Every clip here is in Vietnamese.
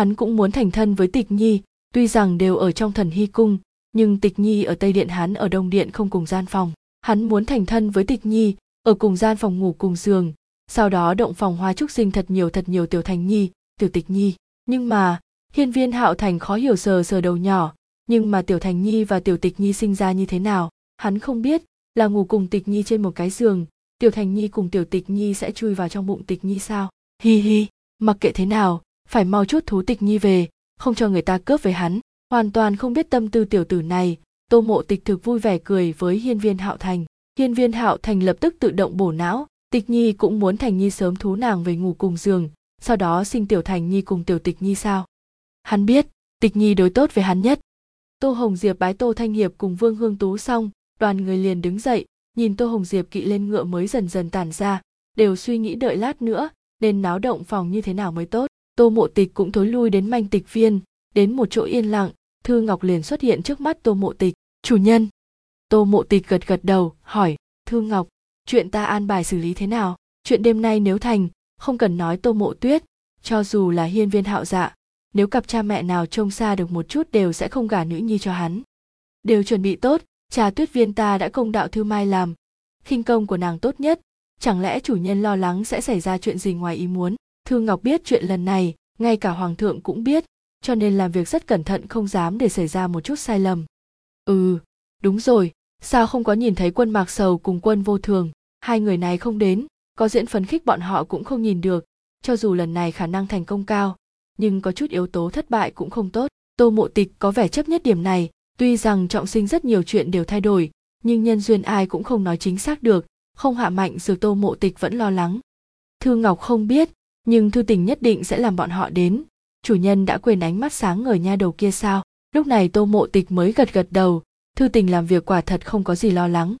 hắn cũng muốn thành thân với tịch nhi, tuy rằng đều ở trong thần hy cung, nhưng tịch nhi ở tây điện hắn ở đông điện không cùng gian phòng. Hắn muốn thành thân với tịch nhi, ở cùng gian phòng ngủ cùng giường, sau đó động phòng hoa trúc sinh thật nhiều thật nhiều tiểu thành nhi, tiểu tịch nhi. Nhưng mà, hiên viên hạo thành khó hiểu sờ sờ đầu nhỏ, nhưng mà tiểu thành nhi và tiểu tịch nhi sinh ra như thế nào, hắn không biết, là ngủ cùng tịch nhi trên một cái giường, tiểu thành nhi cùng tiểu tịch nhi sẽ chui vào trong bụng tịch nhi sao? Hi hi, mặc kệ thế nào phải mau chút thú tịch nhi về, không cho người ta cướp về hắn. Hoàn toàn không biết tâm tư tiểu tử này. Tô mộ tịch thực vui vẻ cười với hiên viên hạo thành. Hiên viên hạo thành lập tức tự động bổ não. Tịch nhi cũng muốn thành nhi sớm thú nàng về ngủ cùng giường, sau đó sinh tiểu thành nhi cùng tiểu tịch nhi sao? Hắn biết, tịch nhi đối tốt với hắn nhất. Tô hồng diệp bái tô thanh hiệp cùng vương hương tú xong, đoàn người liền đứng dậy, nhìn tô hồng diệp kỵ lên ngựa mới dần dần tản ra, đều suy nghĩ đợi lát nữa, nên náo động phòng như thế nào mới tốt tô mộ tịch cũng thối lui đến manh tịch viên. Đến một chỗ yên lặng, thư ngọc liền xuất hiện trước mắt tô mộ tịch. Chủ nhân! Tô mộ tịch gật gật đầu, hỏi, thư ngọc, chuyện ta an bài xử lý thế nào? Chuyện đêm nay nếu thành, không cần nói tô mộ tuyết. Cho dù là hiên viên hạo dạ nếu cặp cha mẹ nào trông xa được một chút đều sẽ không gả nữ nhi cho hắn. Đều chuẩn bị tốt, trà tuyết viên ta đã công đạo thư mai làm. Khinh công của nàng tốt nhất, chẳng lẽ chủ nhân lo lắng sẽ xảy ra chuyện gì ngoài ý muốn? Thư ngọc biết chuyện lần này, ngay cả hoàng thượng cũng biết, cho nên làm việc rất cẩn thận không dám để xảy ra một chút sai lầm. Ừ đúng rồi, sao không có nhìn thấy quân mạc sầu cùng quân vô thường? Hai người này không đến, có diễn phấn khích bọn họ cũng không nhìn được, cho dù lần này khả năng thành công cao, nhưng có chút yếu tố thất bại cũng không tốt. Tô mộ tịch có vẻ chấp nhất điểm này, tuy rằng trọng sinh rất nhiều chuyện đều thay đổi, nhưng nhân duyên ai cũng không nói chính xác được, không hạ mạnh dược tô mộ tịch vẫn lo lắng. Thư ngọc không biết nhưng thư tình nhất định sẽ làm bọn họ đến. Chủ nhân đã quên ánh mắt sáng ngời nha đầu kia sao? Lúc này tô mộ tịch mới gật gật đầu. Thư tình làm việc quả thật không có gì lo lắng.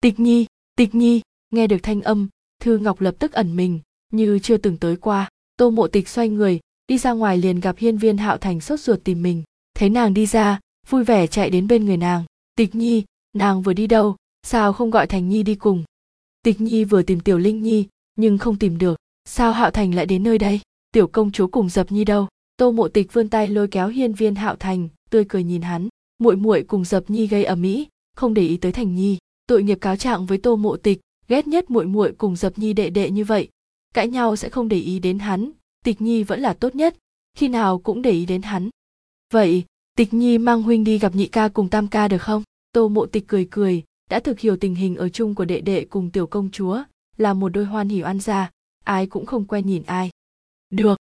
Tịch nhi tịch nhi, nghe được thanh âm, thư ngọc lập tức ẩn mình, như chưa từng tới qua. Tô mộ tịch xoay người, đi ra ngoài liền gặp hiên viên hạo thành sốt ruột tìm mình. Thấy nàng đi ra, vui vẻ chạy đến bên người nàng. Tịch nhi, nàng vừa đi đâu? Sao không gọi thành nhi đi cùng? Tịch nhi vừa tìm tiểu linh nhi, nhưng không tìm được sao hạo thành lại đến nơi đây? Tiểu công chúa cùng dập nhi đâu? Tô mộ tịch vươn tay lôi kéo hiên viên hạo thành, tươi cười nhìn hắn. Muội muội cùng dập nhi gây ầm ĩ, không để ý tới thành nhi. Tội nghiệp cáo trạng với tô mộ tịch, ghét nhất muội muội cùng dập nhi đệ đệ như vậy. Cãi nhau sẽ không để ý đến hắn, tịch nhi vẫn là tốt nhất, khi nào cũng để ý đến hắn. Vậy, tịch nhi mang huynh đi gặp nhị ca cùng tam ca được không? Tô mộ tịch cười cười, đã thực hiểu tình hình ở chung của đệ đệ cùng tiểu công chúa, là một đôi hoan hỉ oan gia ai cũng không quen nhìn ai. Được.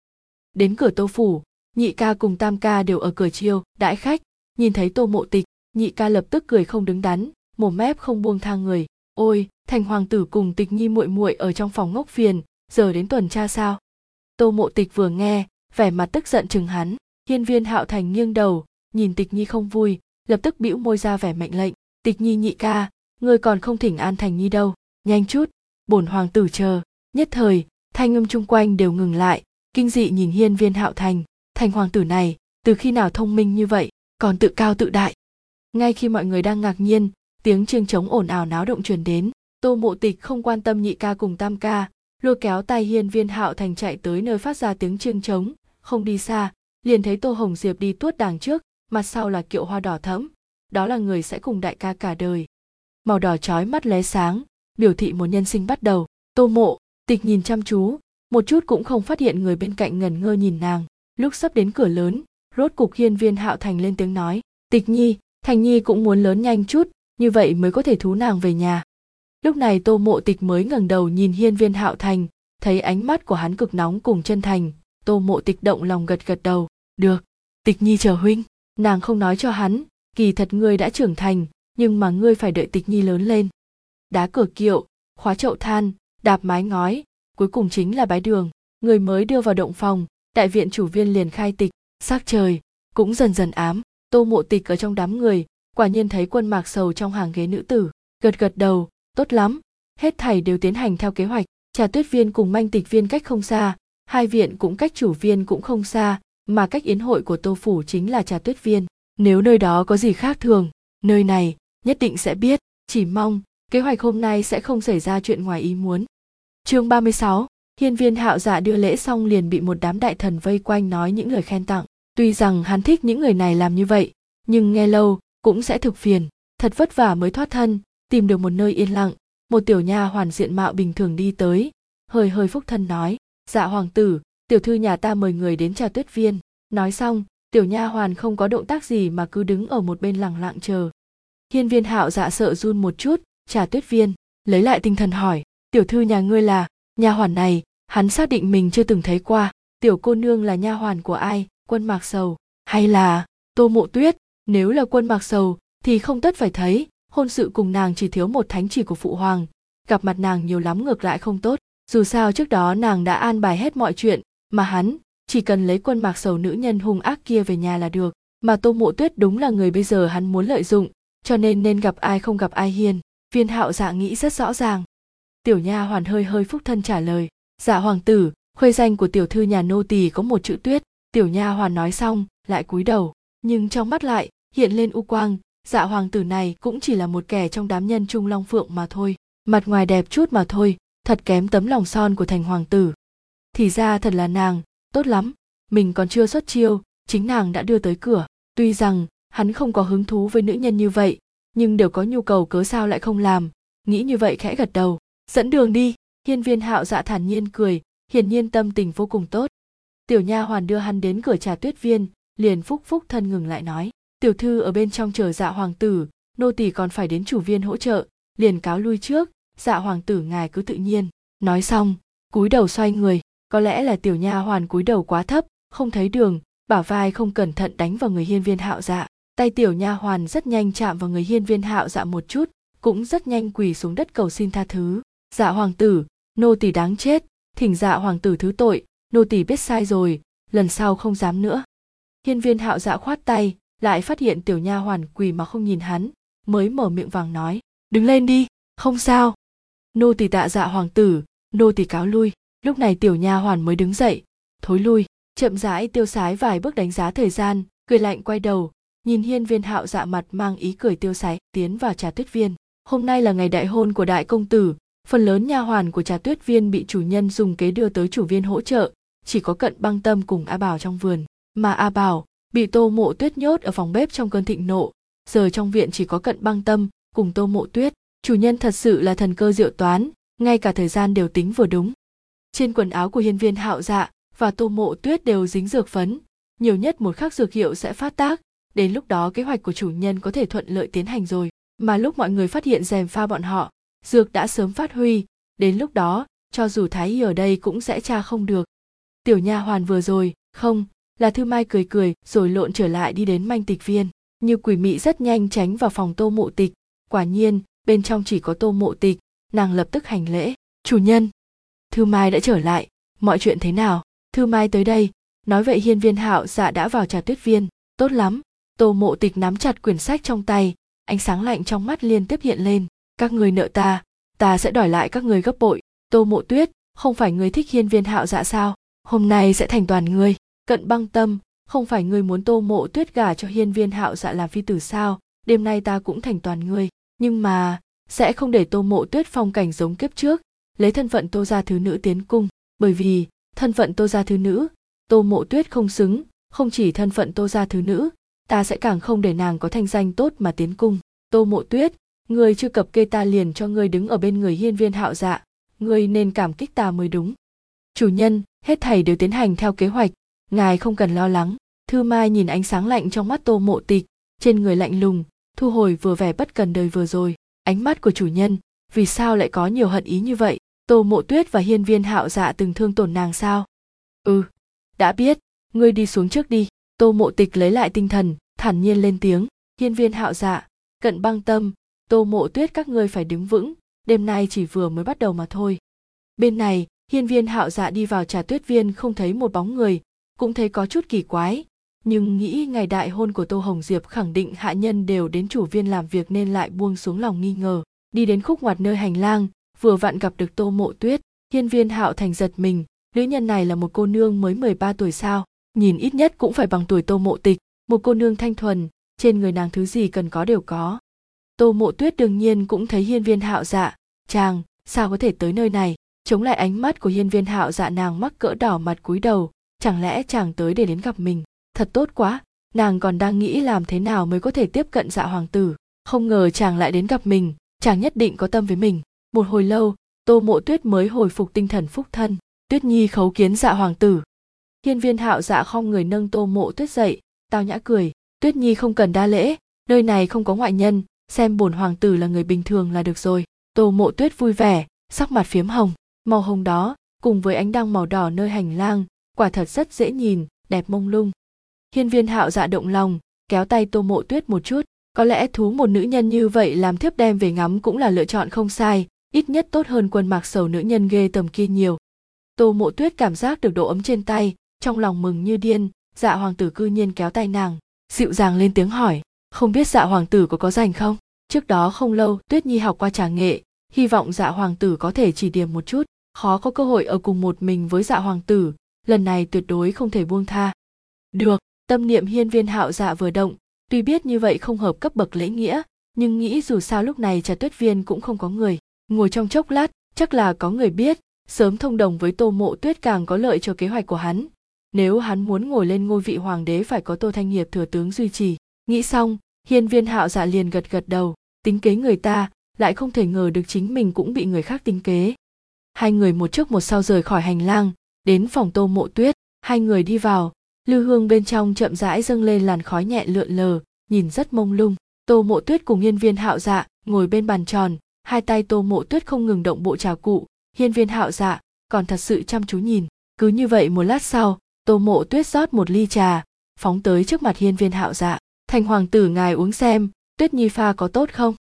Đến cửa tô phủ, nhị ca cùng tam ca đều ở cửa chiêu, đãi khách. Nhìn thấy tô mộ tịch, nhị ca lập tức cười không đứng đắn, mồm mép không buông thang người. Ôi, thành hoàng tử cùng tịch nhi muội muội ở trong phòng ngốc phiền, giờ đến tuần tra sao? Tô mộ tịch vừa nghe, vẻ mặt tức giận chừng hắn. Hiên viên hạo thành nghiêng đầu, nhìn tịch nhi không vui, lập tức bĩu môi ra vẻ mệnh lệnh. Tịch nhi nhị ca, ngươi còn không thỉnh an thành nhi đâu, nhanh chút, bổn hoàng tử chờ. Nhất thời thanh âm chung quanh đều ngừng lại, kinh dị nhìn hiên viên hạo thành. Thành hoàng tử này, từ khi nào thông minh như vậy, còn tự cao tự đại? Ngay khi mọi người đang ngạc nhiên, tiếng chiêng trống ồn ào náo động truyền đến. Tô mộ tịch không quan tâm nhị ca cùng tam ca, lôi kéo tay hiên viên hạo thành chạy tới nơi phát ra tiếng chiêng trống. Không đi xa, liền thấy tô hồng diệp đi tuốt đàng trước, mặt sau là kiệu hoa đỏ thẫm. Đó là người sẽ cùng đại ca cả đời. Màu đỏ trói mắt lóe sáng, biểu thị một nhân sinh bắt đầu. Tô mộ tịch nhìn chăm chú, một chút cũng không phát hiện người bên cạnh ngần ngơ nhìn nàng. Lúc sắp đến cửa lớn, rốt cục hiên viên hạo thành lên tiếng nói, tịch nhi, thành nhi cũng muốn lớn nhanh chút, như vậy mới có thể thú nàng về nhà. Lúc này tô mộ tịch mới ngẩng đầu nhìn hiên viên hạo thành, thấy ánh mắt của hắn cực nóng cùng chân thành. Tô mộ tịch động lòng gật gật đầu, được, tịch nhi chờ huynh. Nàng không nói cho hắn, kỳ thật ngươi đã trưởng thành, nhưng mà ngươi phải đợi tịch nhi lớn lên. Đá cửa kiệu, khóa chậu than đạp mái ngói, cuối cùng chính là bái đường. Người mới đưa vào động phòng, đại viện chủ viên liền khai tịch, sắc trời cũng dần dần ám. Tô mộ tịch ở trong đám người, quả nhiên thấy quân mạc sầu trong hàng ghế nữ tử, gật gật đầu, tốt lắm, hết thảy đều tiến hành theo kế hoạch. Trà tuyết viên cùng manh tịch viên cách không xa, hai viện cũng cách chủ viên cũng không xa, mà cách yến hội của tô phủ chính là trà tuyết viên. Nếu nơi đó có gì khác thường, nơi này nhất định sẽ biết. Chỉ mong kế hoạch hôm nay sẽ không xảy ra chuyện ngoài ý muốn. Chương 36, hiên viên hạo dạ đưa lễ xong liền bị một đám đại thần vây quanh nói những lời khen tặng. Tuy rằng hắn thích những người này làm như vậy nhưng nghe lâu cũng sẽ thực phiền thật vất vả mới thoát thân tìm được một nơi yên lặng. Một tiểu nha hoàn diện mạo bình thường đi tới hơi hơi phúc thân nói dạ hoàng tử tiểu thư nhà ta mời người đến trà tuyết viên. Nói xong tiểu nha hoàn không có động tác gì mà cứ đứng ở một bên lặng lặng chờ. Hiên viên hạo dạ sợ run một chút trà tuyết viên, lấy lại tinh thần hỏi, tiểu thư nhà ngươi là nha hoàn này, hắn xác định mình chưa từng thấy qua, tiểu cô nương là nha hoàn của ai, quân mạc sầu, hay là tô mộ tuyết? Nếu là quân mạc sầu, thì không tất phải thấy, hôn sự cùng nàng chỉ thiếu một thánh chỉ của phụ hoàng, gặp mặt nàng nhiều lắm ngược lại không tốt. Dù sao trước đó nàng đã an bài hết mọi chuyện, mà hắn chỉ cần lấy quân mạc sầu nữ nhân hung ác kia về nhà là được. Mà tô mộ tuyết đúng là người bây giờ hắn muốn lợi dụng, cho nên nên gặp ai không gặp ai hiền viên hạo dạ nghĩ rất rõ ràng. Tiểu nha hoàn hơi hơi phúc thân trả lời. Dạ hoàng tử, khuê danh của tiểu thư nhà nô tỳ có một chữ tuyết. Tiểu nha hoàn nói xong, lại cúi đầu. Nhưng trong mắt lại, hiện lên u quang. Dạ hoàng tử này cũng chỉ là một kẻ trong đám nhân trung long phượng mà thôi. Mặt ngoài đẹp chút mà thôi, thật kém tấm lòng son của thành hoàng tử. Thì ra thật là nàng, tốt lắm. Mình còn chưa xuất chiêu, chính nàng đã đưa tới cửa. Tuy rằng, hắn không có hứng thú với nữ nhân như vậy nhưng đều có nhu cầu cớ sao lại không làm. Nghĩ như vậy khẽ gật đầu. Dẫn đường đi. Hiên viên hạo dạ thản nhiên cười. Hiển nhiên tâm tình vô cùng tốt. Tiểu nha hoàn đưa hắn đến cửa trà tuyết viên, liền phúc phúc thân ngừng lại nói. Tiểu thư ở bên trong chờ dạ hoàng tử, nô tỳ còn phải đến chủ viên hỗ trợ, liền cáo lui trước. Dạ hoàng tử ngài cứ tự nhiên. Nói xong, cúi đầu xoay người. Có lẽ là tiểu nha hoàn cúi đầu quá thấp, không thấy đường, bả vai không cẩn thận đánh vào người hiên viên hạo dạ tay tiểu nha hoàn rất nhanh chạm vào người hiên viên hạo dạ một chút, cũng rất nhanh quỳ xuống đất cầu xin tha thứ. Dạ hoàng tử, nô tỳ đáng chết, thỉnh dạ hoàng tử thứ tội, nô tỳ biết sai rồi, lần sau không dám nữa. Hiên viên hạo dạ khoát tay, lại phát hiện tiểu nha hoàn quỳ mà không nhìn hắn, mới mở miệng vàng nói, đứng lên đi, không sao. Nô tỳ tạ dạ hoàng tử, nô tỳ cáo lui. Lúc này tiểu nha hoàn mới đứng dậy, thối lui. Chậm rãi tiêu sái vài bước đánh giá thời gian, cười lạnh quay đầu nhìn hiên viên hạo dạ mặt mang ý cười tiêu sái, tiến vào trà tuyết viên. Hôm nay là ngày đại hôn của đại công tử. Phần lớn nha hoàn của trà tuyết viên bị chủ nhân dùng kế đưa tới chủ viên hỗ trợ. Chỉ có cận băng tâm cùng a bảo trong vườn. Mà a bảo bị tô mộ tuyết nhốt ở phòng bếp trong cơn thịnh nộ. Giờ trong viện chỉ có cận băng tâm cùng tô mộ tuyết. Chủ nhân thật sự là thần cơ diệu toán, ngay cả thời gian đều tính vừa đúng. Trên quần áo của hiên viên hạo dạ và tô mộ tuyết đều dính dược phấn. Nhiều nhất một khắc dược hiệu sẽ phát tác đến lúc đó kế hoạch của chủ nhân có thể thuận lợi tiến hành rồi. Mà lúc mọi người phát hiện rèm pha bọn họ, dược đã sớm phát huy. Đến lúc đó, cho dù thái y ở đây cũng sẽ tra không được. Tiểu nha hoàn vừa rồi, không, là thư mai cười cười, rồi lộn trở lại đi đến manh tịch viên. Như quỷ mị rất nhanh tránh vào phòng tô mộ tịch. Quả nhiên, bên trong chỉ có tô mộ tịch, nàng lập tức hành lễ. Chủ nhân! Thư mai đã trở lại. Mọi chuyện thế nào? Thư mai tới đây. Nói vậy hiên viên hạo dạ đã vào trà tuyết viên. Tốt lắm tô mộ tịch nắm chặt quyển sách trong tay, ánh sáng lạnh trong mắt liên tiếp hiện lên. Các người nợ ta ta sẽ đòi lại các người gấp bội. Tô mộ tuyết, không phải người thích hiên viên hạo dạ sao? Hôm nay sẽ thành toàn ngươi. Cận băng tâm, không phải ngươi muốn tô mộ tuyết gả cho hiên viên hạo dạ làm phi tử sao? Đêm nay ta cũng thành toàn ngươi. Nhưng mà, sẽ không để tô mộ tuyết phong cảnh giống kiếp trước. Lấy thân phận tô gia thứ nữ tiến cung. Bởi vì, thân phận tô gia thứ nữ, tô mộ tuyết không xứng, không chỉ thân phận tô gia thứ nữ ta sẽ càng không để nàng có thanh danh tốt mà tiến cung. Tô mộ tuyết, người chưa cập kê ta liền cho ngươi đứng ở bên người hiên viên hạo dạ. Ngươi nên cảm kích ta mới đúng. Chủ nhân, hết thảy đều tiến hành theo kế hoạch. Ngài không cần lo lắng. Thư mai nhìn ánh sáng lạnh trong mắt tô mộ tịch. Trên người lạnh lùng, thu hồi vừa vẻ bất cần đời vừa rồi. Ánh mắt của chủ nhân, vì sao lại có nhiều hận ý như vậy? Tô mộ tuyết và hiên viên hạo dạ từng thương tổn nàng sao? Ừ đã biết. Ngươi đi xuống trước đi. Tô mộ tịch lấy lại tinh thần thản nhiên lên tiếng, hiên viên hạo dạ cận băng tâm, tô mộ tuyết các ngươi phải đứng vững, đêm nay chỉ vừa mới bắt đầu mà thôi. Bên này, hiên viên hạo dạ đi vào trà tuyết viên không thấy một bóng người, cũng thấy có chút kỳ quái, nhưng nghĩ ngày đại hôn của tô hồng diệp khẳng định hạ nhân đều đến chủ viên làm việc nên lại buông xuống lòng nghi ngờ. Đi đến khúc ngoặt nơi hành lang, vừa vặn gặp được tô mộ tuyết, hiên viên hạo thành giật mình, nữ nhân này là một cô nương mới 13 tuổi sao, nhìn ít nhất cũng phải bằng tuổi tô mộ tịch một cô nương thanh thuần, trên người nàng thứ gì cần có đều có. Tô mộ tuyết đương nhiên cũng thấy hiên viên hạo dạ. Chàng, sao có thể tới nơi này? Chống lại ánh mắt của hiên viên hạo dạ nàng mắc cỡ đỏ mặt cúi đầu. Chẳng lẽ chàng tới để đến gặp mình? Thật tốt quá. Nàng còn đang nghĩ làm thế nào mới có thể tiếp cận dạ hoàng tử. Không ngờ chàng lại đến gặp mình. Chàng nhất định có tâm với mình. Một hồi lâu, tô mộ tuyết mới hồi phục tinh thần phúc thân. Tuyết nhi khấu kiến dạ hoàng tử. Hiên viên hạo dạ không người nâng tô mộ tuyết dậy tao nhã cười, tuyết nhi không cần đa lễ, nơi này không có ngoại nhân, xem bổn hoàng tử là người bình thường là được rồi. Tô mộ tuyết vui vẻ, sắc mặt phiếm hồng. Màu hồng đó, cùng với ánh đăng màu đỏ nơi hành lang, quả thật rất dễ nhìn, đẹp mông lung. Hiên viên hạo dạ động lòng, kéo tay tô mộ tuyết một chút. Có lẽ thú một nữ nhân như vậy làm thiếp đem về ngắm cũng là lựa chọn không sai, ít nhất tốt hơn quân mặc sầu nữ nhân ghê tầm kia nhiều. Tô mộ tuyết cảm giác được độ ấm trên tay, trong lòng mừng như điên dạ hoàng tử cư nhiên kéo tay nàng, dịu dàng lên tiếng hỏi, không biết dạ hoàng tử có có rảnh không? Trước đó không lâu, tuyết nhi học qua trà nghệ, hy vọng dạ hoàng tử có thể chỉ điểm một chút, khó có cơ hội ở cùng một mình với dạ hoàng tử, lần này tuyệt đối không thể buông tha. Được, tâm niệm hiên viên hạo dạ vừa động, tuy biết như vậy không hợp cấp bậc lễ nghĩa, nhưng nghĩ dù sao lúc này trà tuyết viên cũng không có người. Ngồi trong chốc lát, chắc là có người biết, sớm thông đồng với tô mộ tuyết càng có lợi cho kế hoạch của hắn nếu hắn muốn ngồi lên ngôi vị hoàng đế phải có tô thanh hiệp thừa tướng duy trì. Nghĩ xong, hiên viên hạo dạ liền gật gật đầu, tính kế người ta, lại không thể ngờ được chính mình cũng bị người khác tính kế. Hai người một trước một sau rời khỏi hành lang, đến phòng tô mộ tuyết, hai người đi vào. Lưu hương bên trong chậm rãi dâng lên làn khói nhẹ lượn lờ, nhìn rất mông lung. Tô mộ tuyết cùng hiên viên hạo dạ ngồi bên bàn tròn, hai tay tô mộ tuyết không ngừng động bộ trà cụ. Hiên viên hạo dạ còn thật sự chăm chú nhìn. Cứ như vậy một lát sau tô mộ tuyết rót một ly trà, phóng tới trước mặt hiên viên hạo dạ. Thành hoàng tử, ngài uống xem, tuyết nhi pha có tốt không?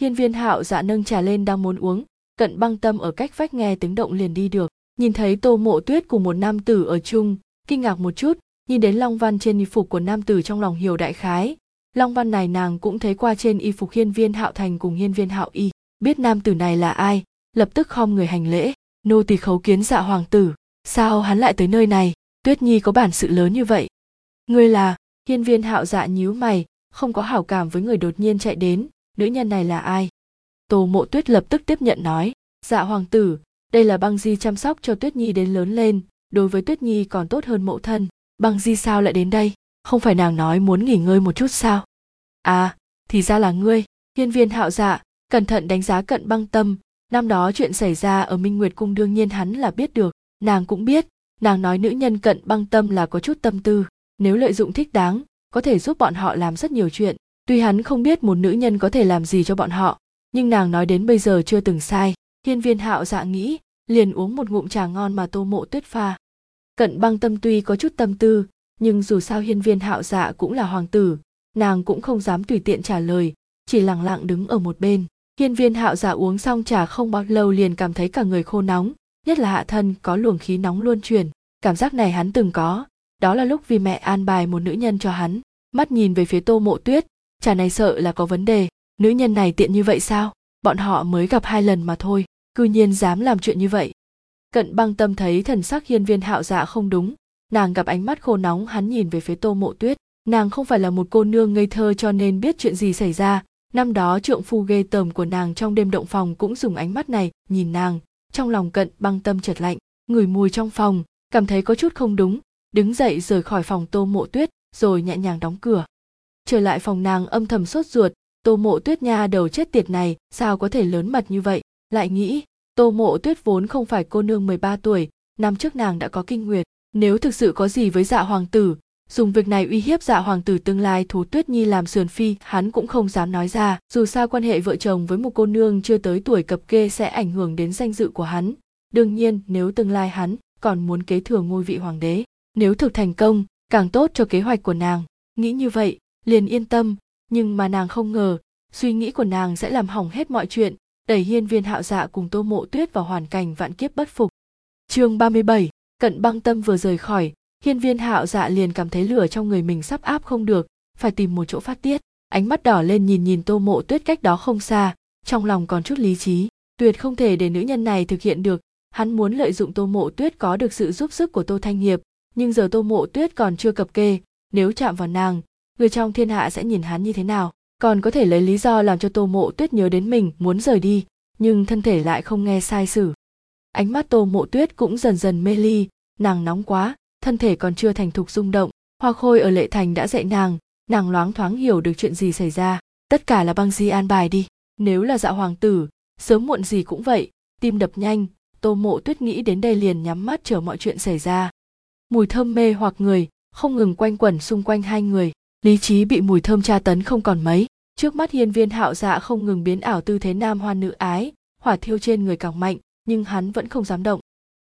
Hiên viên hạo dạ nâng trà lên đang muốn uống, cận băng tâm ở cách vách nghe tiếng động liền đi được. Nhìn thấy tô mộ tuyết cùng một nam tử ở chung, kinh ngạc một chút, nhìn đến long văn trên y phục của nam tử trong lòng hiểu đại khái. Long văn này nàng cũng thấy qua trên y phục hiên viên hạo thành cùng hiên viên hạo y. Biết nam tử này là ai, lập tức khom người hành lễ. Nô tỳ khấu kiến dạ hoàng tử, sao hắn lại tới nơi này? Tuyết nhi có bản sự lớn như vậy. Ngươi là, hiên viên hạo dạ nhíu mày, không có hảo cảm với người đột nhiên chạy đến, nữ nhân này là ai? Tô mộ tuyết lập tức tiếp nhận nói dạ hoàng tử, đây là băng di chăm sóc cho tuyết nhi đến lớn lên, đối với tuyết nhi còn tốt hơn mộ thân. Băng di sao lại đến đây? Không phải nàng nói muốn nghỉ ngơi một chút sao? À thì ra là ngươi, hiên viên hạo dạ cẩn thận đánh giá cận băng tâm. Năm đó chuyện xảy ra ở minh nguyệt cung đương nhiên hắn là biết được, nàng cũng biết nàng nói nữ nhân cận băng tâm là có chút tâm tư. Nếu lợi dụng thích đáng, có thể giúp bọn họ làm rất nhiều chuyện. Tuy hắn không biết một nữ nhân có thể làm gì cho bọn họ, nhưng nàng nói đến bây giờ chưa từng sai. Hiên viên hạo dạ nghĩ, liền uống một ngụm trà ngon mà tô mộ tuyết pha. Cận băng tâm tuy có chút tâm tư, nhưng dù sao hiên viên hạo dạ cũng là hoàng tử, nàng cũng không dám tùy tiện trả lời, chỉ lặng lặng đứng ở một bên. Hiên viên hạo dạ uống xong trà không bao lâu liền cảm thấy cả người khô nóng nhất là hạ thân có luồng khí nóng luôn truyền cảm giác này hắn từng có. Đó là lúc vì mẹ an bài một nữ nhân cho hắn. Mắt nhìn về phía tô mộ tuyết. Trà này sợ là có vấn đề. Nữ nhân này tiện như vậy sao? Bọn họ mới gặp hai lần mà thôi. Cư nhiên dám làm chuyện như vậy. Cận băng tâm thấy thần sắc hiên viên hạo dạ không đúng. Nàng gặp ánh mắt khô nóng, hắn nhìn về phía tô mộ tuyết. Nàng không phải là một cô nương ngây thơ cho nên biết chuyện gì xảy ra. Năm đó trượng phu ghê tởm của nàng trong đêm động phòng cũng dùng ánh mắt này nhìn nàng trong lòng cận băng tâm chợt lạnh, ngửi mùi trong phòng, cảm thấy có chút không đúng, đứng dậy rời khỏi phòng tô mộ tuyết, rồi nhẹ nhàng đóng cửa. Trở lại phòng nàng âm thầm sốt ruột, tô mộ tuyết nha đầu chết tiệt này, sao có thể lớn mật như vậy? Lại nghĩ, tô mộ tuyết vốn không phải cô nương 13 tuổi, năm trước nàng đã có kinh nguyệt, nếu thực sự có gì với dạ hoàng tử dùng việc này uy hiếp dạ hoàng tử tương lai thú tuyết nhi làm sườn phi hắn cũng không dám nói ra. Dù sao quan hệ vợ chồng với một cô nương chưa tới tuổi cập kê sẽ ảnh hưởng đến danh dự của hắn. Đương nhiên nếu tương lai hắn còn muốn kế thừa ngôi vị hoàng đế nếu thực thành công càng tốt cho kế hoạch của nàng. Nghĩ như vậy liền yên tâm. Nhưng mà nàng không ngờ suy nghĩ của nàng sẽ làm hỏng hết mọi chuyện đẩy hiên viên hạo dạ cùng tô mộ tuyết vào hoàn cảnh vạn kiếp bất phục. Chương 37, cận băng tâm vừa rời khỏi hiên viên hạo dạ liền cảm thấy lửa trong người mình sắp áp không được, phải tìm một chỗ phát tiết. Ánh mắt đỏ lên nhìn nhìn tô mộ tuyết cách đó không xa, trong lòng còn chút lý trí. Tuyệt không thể để nữ nhân này thực hiện được. Hắn muốn lợi dụng tô mộ tuyết có được sự giúp sức của tô thanh hiệp, nhưng giờ tô mộ tuyết còn chưa cập kê. Nếu chạm vào nàng, người trong thiên hạ sẽ nhìn hắn như thế nào? Còn có thể lấy lý do làm cho tô mộ tuyết nhớ đến mình, muốn rời đi, nhưng thân thể lại không nghe sai sử. Ánh mắt tô mộ tuyết cũng dần dần mê ly, nàng nóng quá thân thể còn chưa thành thục rung động, hoa khôi ở lệ thành đã dạy nàng nàng loáng thoáng hiểu được chuyện gì xảy ra. Tất cả là băng di an bài đi. Nếu là dạ hoàng tử, sớm muộn gì cũng vậy, tim đập nhanh, tô mộ tuyết nghĩ đến đây liền nhắm mắt chờ mọi chuyện xảy ra. Mùi thơm mê hoặc người, không ngừng quanh quẩn xung quanh hai người, lý trí bị mùi thơm tra tấn không còn mấy. Trước mắt hiên viên hạo dạ không ngừng biến ảo tư thế nam hoan nữ ái, hỏa thiêu trên người càng mạnh, nhưng hắn vẫn không dám động.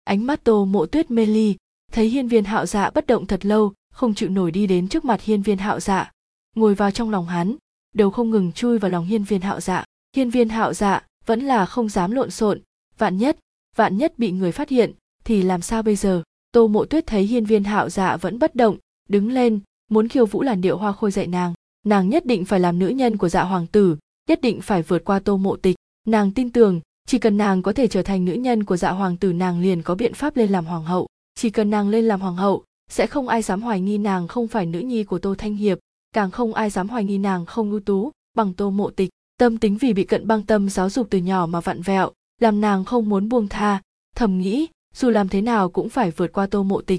Ánh mắt tô mộ tuyết mê ly thấy hiên viên hạo dạ bất động thật lâu, không chịu nổi đi đến trước mặt hiên viên hạo dạ. Ngồi vào trong lòng hắn đầu không ngừng chui vào lòng hiên viên hạo dạ. Hiên viên hạo dạ vẫn là không dám lộn xộn. Vạn nhất vạn nhất bị người phát hiện, thì làm sao bây giờ? Tô mộ tuyết thấy hiên viên hạo dạ vẫn bất động, đứng lên, muốn khiêu vũ làn điệu hoa khôi dạy nàng. Nàng nhất định phải làm nữ nhân của dạ hoàng tử, nhất định phải vượt qua tô mộ tịch. Nàng tin tưởng, chỉ cần nàng có thể trở thành nữ nhân của dạ hoàng tử, nàng liền có biện pháp lên làm hoàng hậu chỉ cần nàng lên làm hoàng hậu, sẽ không ai dám hoài nghi nàng không phải nữ nhi của tô thanh hiệp, càng không ai dám hoài nghi nàng không ưu tú, bằng tô mộ tịch. Tâm tính vì bị cận băng tâm giáo dục từ nhỏ mà vặn vẹo, làm nàng không muốn buông tha, thầm nghĩ, dù làm thế nào cũng phải vượt qua tô mộ tịch.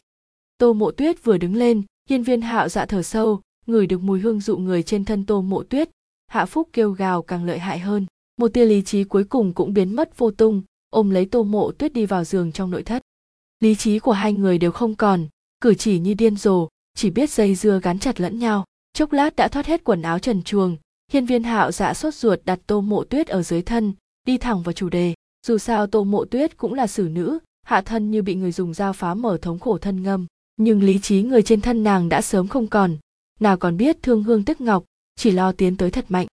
Tô mộ tuyết vừa đứng lên, hiên viên hạo dạ thở sâu, ngửi được mùi hương dụ người trên thân tô mộ tuyết, hạ phúc kêu gào càng lợi hại hơn. Một tia lý trí cuối cùng cũng biến mất vô tung, ôm lấy tô mộ tuyết đi vào giường trong nội thất lý trí của hai người đều không còn, cử chỉ như điên rồ, chỉ biết dây dưa gắn chặt lẫn nhau. Chốc lát đã thoát hết quần áo trần chuồng hiên viên hạo dạ sốt ruột đặt tô mộ tuyết ở dưới thân, đi thẳng vào chủ đề. Dù sao tô mộ tuyết cũng là xử nữ, hạ thân như bị người dùng dao phá mở thống khổ thân ngâm. Nhưng lý trí người trên thân nàng đã sớm không còn. Nào còn biết thương hương tức ngọc, chỉ lo tiến tới thật mạnh.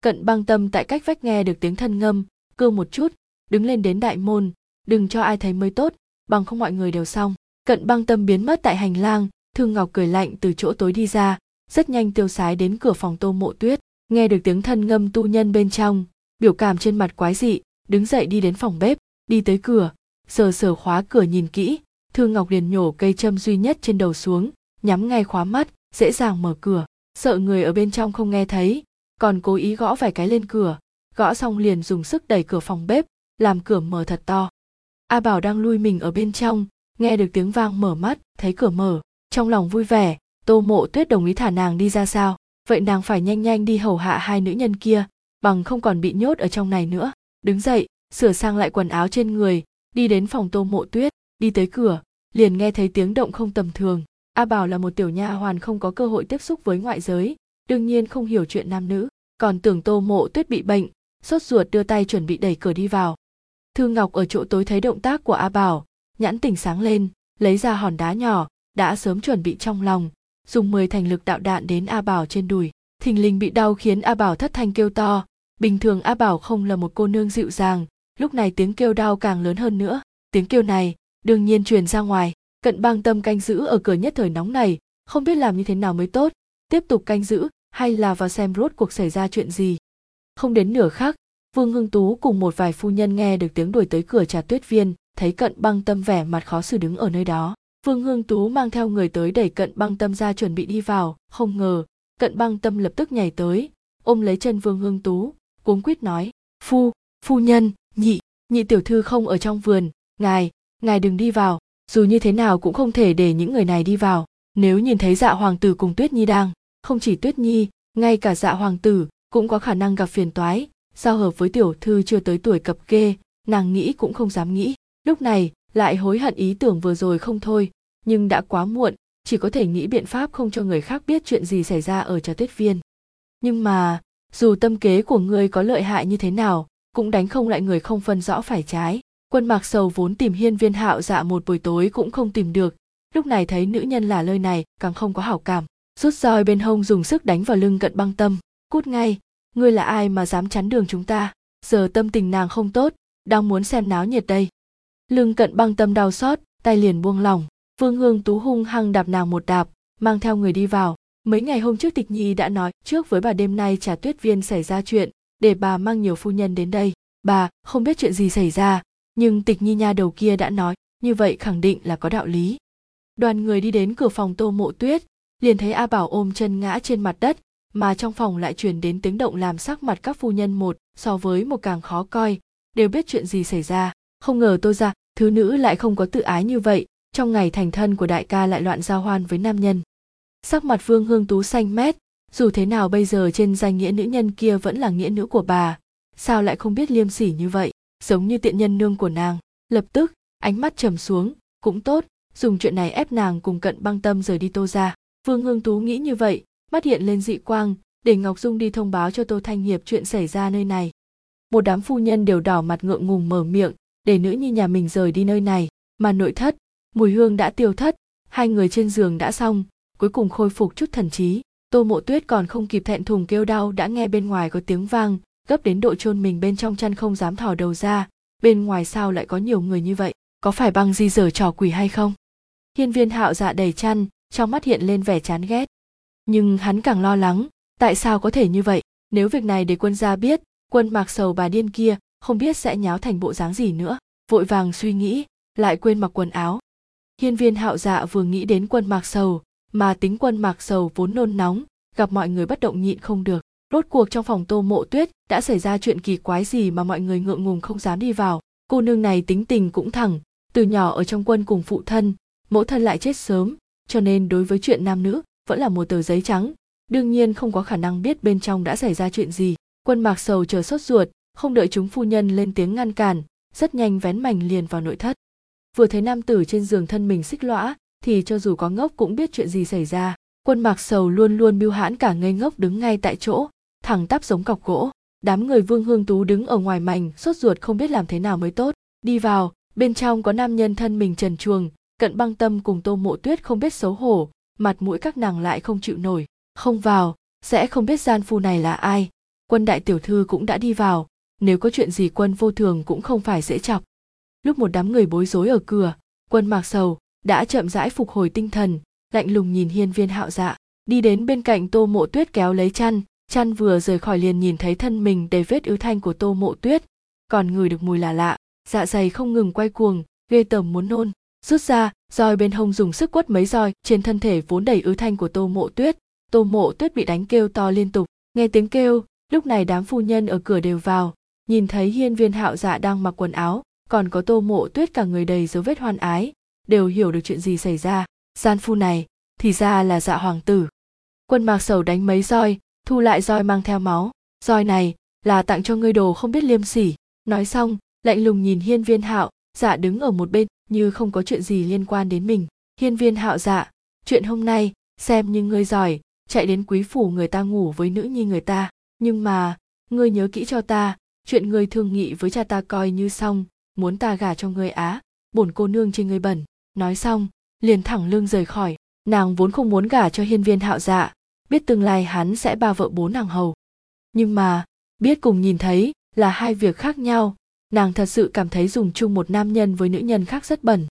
Cận băng tâm tại cách vách nghe được tiếng thân ngâm cương một chút, đứng lên đến đại môn, đừng cho ai thấy mới tốt bằng không mọi người đều xong. Cận băng tâm biến mất tại hành lang, thương ngọc cười lạnh từ chỗ tối đi ra, rất nhanh tiêu sái đến cửa phòng tô mộ tuyết, nghe được tiếng thân ngâm tu nhân bên trong, biểu cảm trên mặt quái dị, đứng dậy đi đến phòng bếp, đi tới cửa, sờ sờ khóa cửa nhìn kỹ, thương ngọc liền nhổ cây châm duy nhất trên đầu xuống, nhắm ngay khóa mắt, dễ dàng mở cửa. Sợ người ở bên trong không nghe thấy, còn cố ý gõ vài cái lên cửa, gõ xong liền dùng sức đẩy cửa phòng bếp, làm cửa mở thật to a bảo đang lui mình ở bên trong, nghe được tiếng vang mở mắt, thấy cửa mở, trong lòng vui vẻ, tô mộ tuyết đồng ý thả nàng đi ra sao? Vậy nàng phải nhanh nhanh đi hầu hạ hai nữ nhân kia, bằng không còn bị nhốt ở trong này nữa. Đứng dậy, sửa sang lại quần áo trên người, đi đến phòng tô mộ tuyết, đi tới cửa, liền nghe thấy tiếng động không tầm thường. A bảo là một tiểu nha hoàn không có cơ hội tiếp xúc với ngoại giới, đương nhiên không hiểu chuyện nam nữ. Còn tưởng tô mộ tuyết bị bệnh, sốt ruột đưa tay chuẩn bị đẩy cửa đi vào. Thư ngọc ở chỗ tối thấy động tác của a bảo, nhãn tỉnh sáng lên, lấy ra hòn đá nhỏ, đã sớm chuẩn bị trong lòng, dùng mười thành lực đạo đạn đến a bảo trên đùi. Thình lình bị đau khiến a bảo thất thanh kêu to. Bình thường a bảo không là một cô nương dịu dàng, lúc này tiếng kêu đau càng lớn hơn nữa. Tiếng kêu này, đương nhiên truyền ra ngoài, cận bang tâm canh giữ ở cửa nhất thời nóng này không biết làm như thế nào mới tốt. Tiếp tục canh giữ, hay là vào xem rốt cuộc xảy ra chuyện gì. Không đến nửa khắc vương hưng tú cùng một vài phu nhân nghe được tiếng đuổi tới cửa trà tuyết viên, thấy cận băng tâm vẻ mặt khó xử đứng ở nơi đó. Vương hương tú mang theo người tới đẩy cận băng tâm ra chuẩn bị đi vào, không ngờ, cận băng tâm lập tức nhảy tới, ôm lấy chân vương hương tú, cuống quýt nói, phu phu nhân, nhị nhị tiểu thư không ở trong vườn, ngài ngài đừng đi vào, dù như thế nào cũng không thể để những người này đi vào. Nếu nhìn thấy dạ hoàng tử cùng tuyết nhi đang, không chỉ tuyết nhi, ngay cả dạ hoàng tử cũng có khả năng gặp phiền toái giao hợp với tiểu thư chưa tới tuổi cập kê, nàng nghĩ cũng không dám nghĩ. Lúc này, lại hối hận ý tưởng vừa rồi không thôi, nhưng đã quá muộn, chỉ có thể nghĩ biện pháp không cho người khác biết chuyện gì xảy ra ở trà tuyết viên. Nhưng mà, dù tâm kế của ngươi có lợi hại như thế nào, cũng đánh không lại người không phân rõ phải trái. Quân mạc sầu vốn tìm hiên viên hạo dạ một buổi tối cũng không tìm được. Lúc này thấy nữ nhân là lời này, càng không có hảo cảm. Rút roi bên hông dùng sức đánh vào lưng cận băng tâm. Cút ngay ngươi là ai mà dám chắn đường chúng ta? Giờ tâm tình nàng không tốt, đang muốn xem náo nhiệt đây. Lương cận băng tâm đau xót, tay liền buông lỏng. Vương hương tú hung hăng đạp nàng một đạp, mang theo người đi vào. Mấy ngày hôm trước tịch nhi đã nói, trước với bà đêm nay trà tuyết viên xảy ra chuyện, để bà mang nhiều phu nhân đến đây. Bà không biết chuyện gì xảy ra, nhưng tịch nhi nha đầu kia đã nói, như vậy khẳng định là có đạo lý. Đoàn người đi đến cửa phòng tô mộ tuyết, liền thấy a bảo ôm chân ngã trên mặt đất mà trong phòng lại truyền đến tiếng động làm sắc mặt các phu nhân một so với một càng khó coi. Đều biết chuyện gì xảy ra. Không ngờ tôi ra, thứ nữ lại không có tự ái như vậy. Trong ngày thành thân của đại ca lại loạn giao hoan với nam nhân. Sắc mặt vương hương tú xanh mét. Dù thế nào bây giờ trên danh nghĩa nữ nhân kia vẫn là nghĩa nữ của bà. Sao lại không biết liêm sỉ như vậy? Giống như tiện nhân nương của nàng. Lập tức, ánh mắt trầm xuống. Cũng tốt, dùng chuyện này ép nàng cùng cận băng tâm rời đi tô ra. Vương hương tú nghĩ như vậy mắt hiện lên dị quang, để ngọc dung đi thông báo cho tô thanh hiệp chuyện xảy ra nơi này. Một đám phu nhân đều đỏ mặt ngượng ngùng mở miệng, để nữ nhi nhà mình rời đi nơi này, mà nội thất, mùi hương đã tiêu thất, hai người trên giường đã xong, cuối cùng khôi phục chút thần trí. Tô mộ tuyết còn không kịp thẹn thùng kêu đau đã nghe bên ngoài có tiếng vang, gấp đến độ chôn mình bên trong chăn không dám thò đầu ra. Bên ngoài sao lại có nhiều người như vậy? Có phải băng di dở trò quỷ hay không? Hiên viên hạo dạ đầy chăn, trong mắt hiện lên vẻ chán ghét nhưng hắn càng lo lắng, tại sao có thể như vậy? Nếu việc này để quân gia biết, quân mạc sầu bà điên kia không biết sẽ nháo thành bộ dáng gì nữa, vội vàng suy nghĩ, lại quên mặc quần áo. Hiên viên hạo dạ vừa nghĩ đến quân mạc sầu, mà tính quân mạc sầu vốn nôn nóng, gặp mọi người bất động nhịn không được. Rốt cuộc trong phòng tô mộ tuyết đã xảy ra chuyện kỳ quái gì mà mọi người ngượng ngùng không dám đi vào? Cô nương này tính tình cũng thẳng, từ nhỏ ở trong quân cùng phụ thân, mẫu thân lại chết sớm, cho nên đối với chuyện nam nữ vẫn là một tờ giấy trắng. Đương nhiên không có khả năng biết bên trong đã xảy ra chuyện gì. Quân mạc sầu chờ sốt ruột, không đợi chúng phu nhân lên tiếng ngăn cản, rất nhanh vén mảnh liền vào nội thất. Vừa thấy nam tử trên giường thân mình xích lõa, thì cho dù có ngốc cũng biết chuyện gì xảy ra. Quân mạc sầu luôn luôn mưu hãn cả ngây ngốc đứng ngay tại chỗ, thẳng tắp giống cọc gỗ. Đám người vương hương tú đứng ở ngoài mảnh, sốt ruột không biết làm thế nào mới tốt. Đi vào, bên trong có nam nhân thân mình trần chuồng cận băng tâm cùng tô mộ tuyết không biết xấu hổ mặt mũi các nàng lại không chịu nổi, không vào, sẽ không biết gian phu này là ai. Quân đại tiểu thư cũng đã đi vào, nếu có chuyện gì quân vô thường cũng không phải dễ chọc. Lúc một đám người bối rối ở cửa, quân mạc sầu, đã chậm rãi phục hồi tinh thần, lạnh lùng nhìn hiên viên hạo dạ đi đến bên cạnh tô mộ tuyết kéo lấy chăn chăn vừa rời khỏi liền nhìn thấy thân mình đầy vết ứ thanh của tô mộ tuyết, còn ngửi được mùi là lạ dạ dày không ngừng quay cuồng, ghê tởm muốn nôn, rút ra roi bên hông dùng sức quất mấy roi, trên thân thể vốn đầy ứ thanh của tô mộ tuyết. Tô mộ tuyết bị đánh kêu to liên tục. Nghe tiếng kêu, lúc này đám phu nhân ở cửa đều vào. Nhìn thấy hiên viên hạo dạ đang mặc quần áo, còn có tô mộ tuyết cả người đầy dấu vết hoan ái, đều hiểu được chuyện gì xảy ra. Gian phu này, thì ra là dạ hoàng tử. Quân mạc sầu đánh mấy roi, thu lại roi mang theo máu. Roi này, là tặng cho ngươi đồ không biết liêm sỉ. Nói xong, lạnh lùng nhìn hiên viên hạo dạ đứng ở một bên như không có chuyện gì liên quan đến mình. Hiên viên hạo dạ chuyện hôm nay, xem như ngươi giỏi, chạy đến quý phủ người ta ngủ với nữ nhi người ta. Nhưng mà, ngươi nhớ kỹ cho ta, chuyện ngươi thương nghị với cha ta coi như xong, muốn ta gả cho ngươi á, bổn cô nương trên ngươi bẩn. Nói xong, liền thẳng lưng rời khỏi. Nàng vốn không muốn gả cho hiên viên hạo dạ biết tương lai hắn sẽ ba vợ bốn nàng hầu. Nhưng mà, biết cùng nhìn thấy là hai việc khác nhau nàng thật sự cảm thấy dùng chung một nam nhân với nữ nhân khác rất bẩn.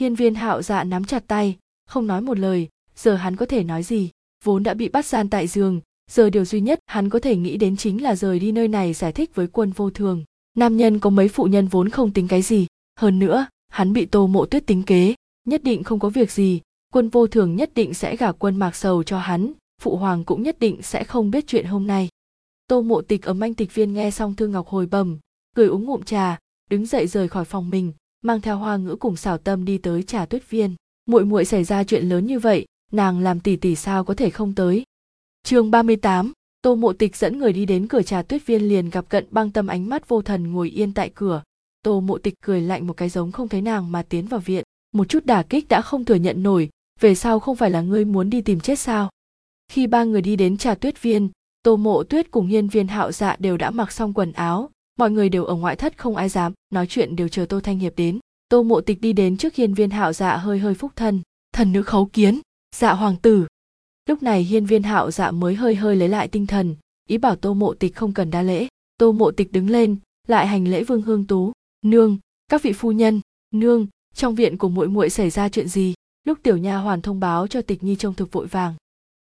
Hiên viên hạo dạ nắm chặt tay, không nói một lời, giờ hắn có thể nói gì? Vốn đã bị bắt gian tại giường, giờ điều duy nhất hắn có thể nghĩ đến chính là rời đi nơi này giải thích với quân vô thường. Nam nhân có mấy phụ nhân vốn không tính cái gì, hơn nữa, hắn bị tô mộ tuyết tính kế, nhất định không có việc gì, quân vô thường nhất định sẽ gả quân mạc sầu cho hắn, phụ hoàng cũng nhất định sẽ không biết chuyện hôm nay. Tô mộ tịch ở manh tịch viên nghe xong thương ngọc hồi bầm cười uống ngụm trà đứng dậy rời khỏi phòng mình mang theo hoa ngữ cùng xảo tâm đi tới trà tuyết viên. Muội muội xảy ra chuyện lớn như vậy nàng làm tỷ tỷ sao có thể không tới? Chương 38, tô mộ tịch dẫn người đi đến cửa trà tuyết viên liền gặp cận băng tâm ánh mắt vô thần ngồi yên tại cửa. Tô mộ tịch cười lạnh một cái giống không thấy nàng mà tiến vào viện. Một chút đả kích đã không thừa nhận nổi về sau không phải là ngươi muốn đi tìm chết sao? Khi ba người đi đến trà tuyết viên tô mộ tuyết cùng hiên viên hạo dạ đều đã mặc xong quần áo mọi người đều ở ngoại thất không ai dám nói chuyện, đều chờ tô thanh hiệp đến. Tô mộ tịch đi đến trước hiên viên hạo dạ hơi hơi phúc thân. Thần nữ khấu kiến dạ hoàng tử. Lúc này hiên viên hạo dạ mới hơi hơi lấy lại tinh thần, ý bảo tô mộ tịch không cần đa lễ. Tô mộ tịch đứng lên, lại hành lễ vương hương tú. Nương, các vị phu nhân, nương, trong viện của muội muội xảy ra chuyện gì? Lúc tiểu nha hoàn thông báo cho tịch nhi trông thực vội vàng.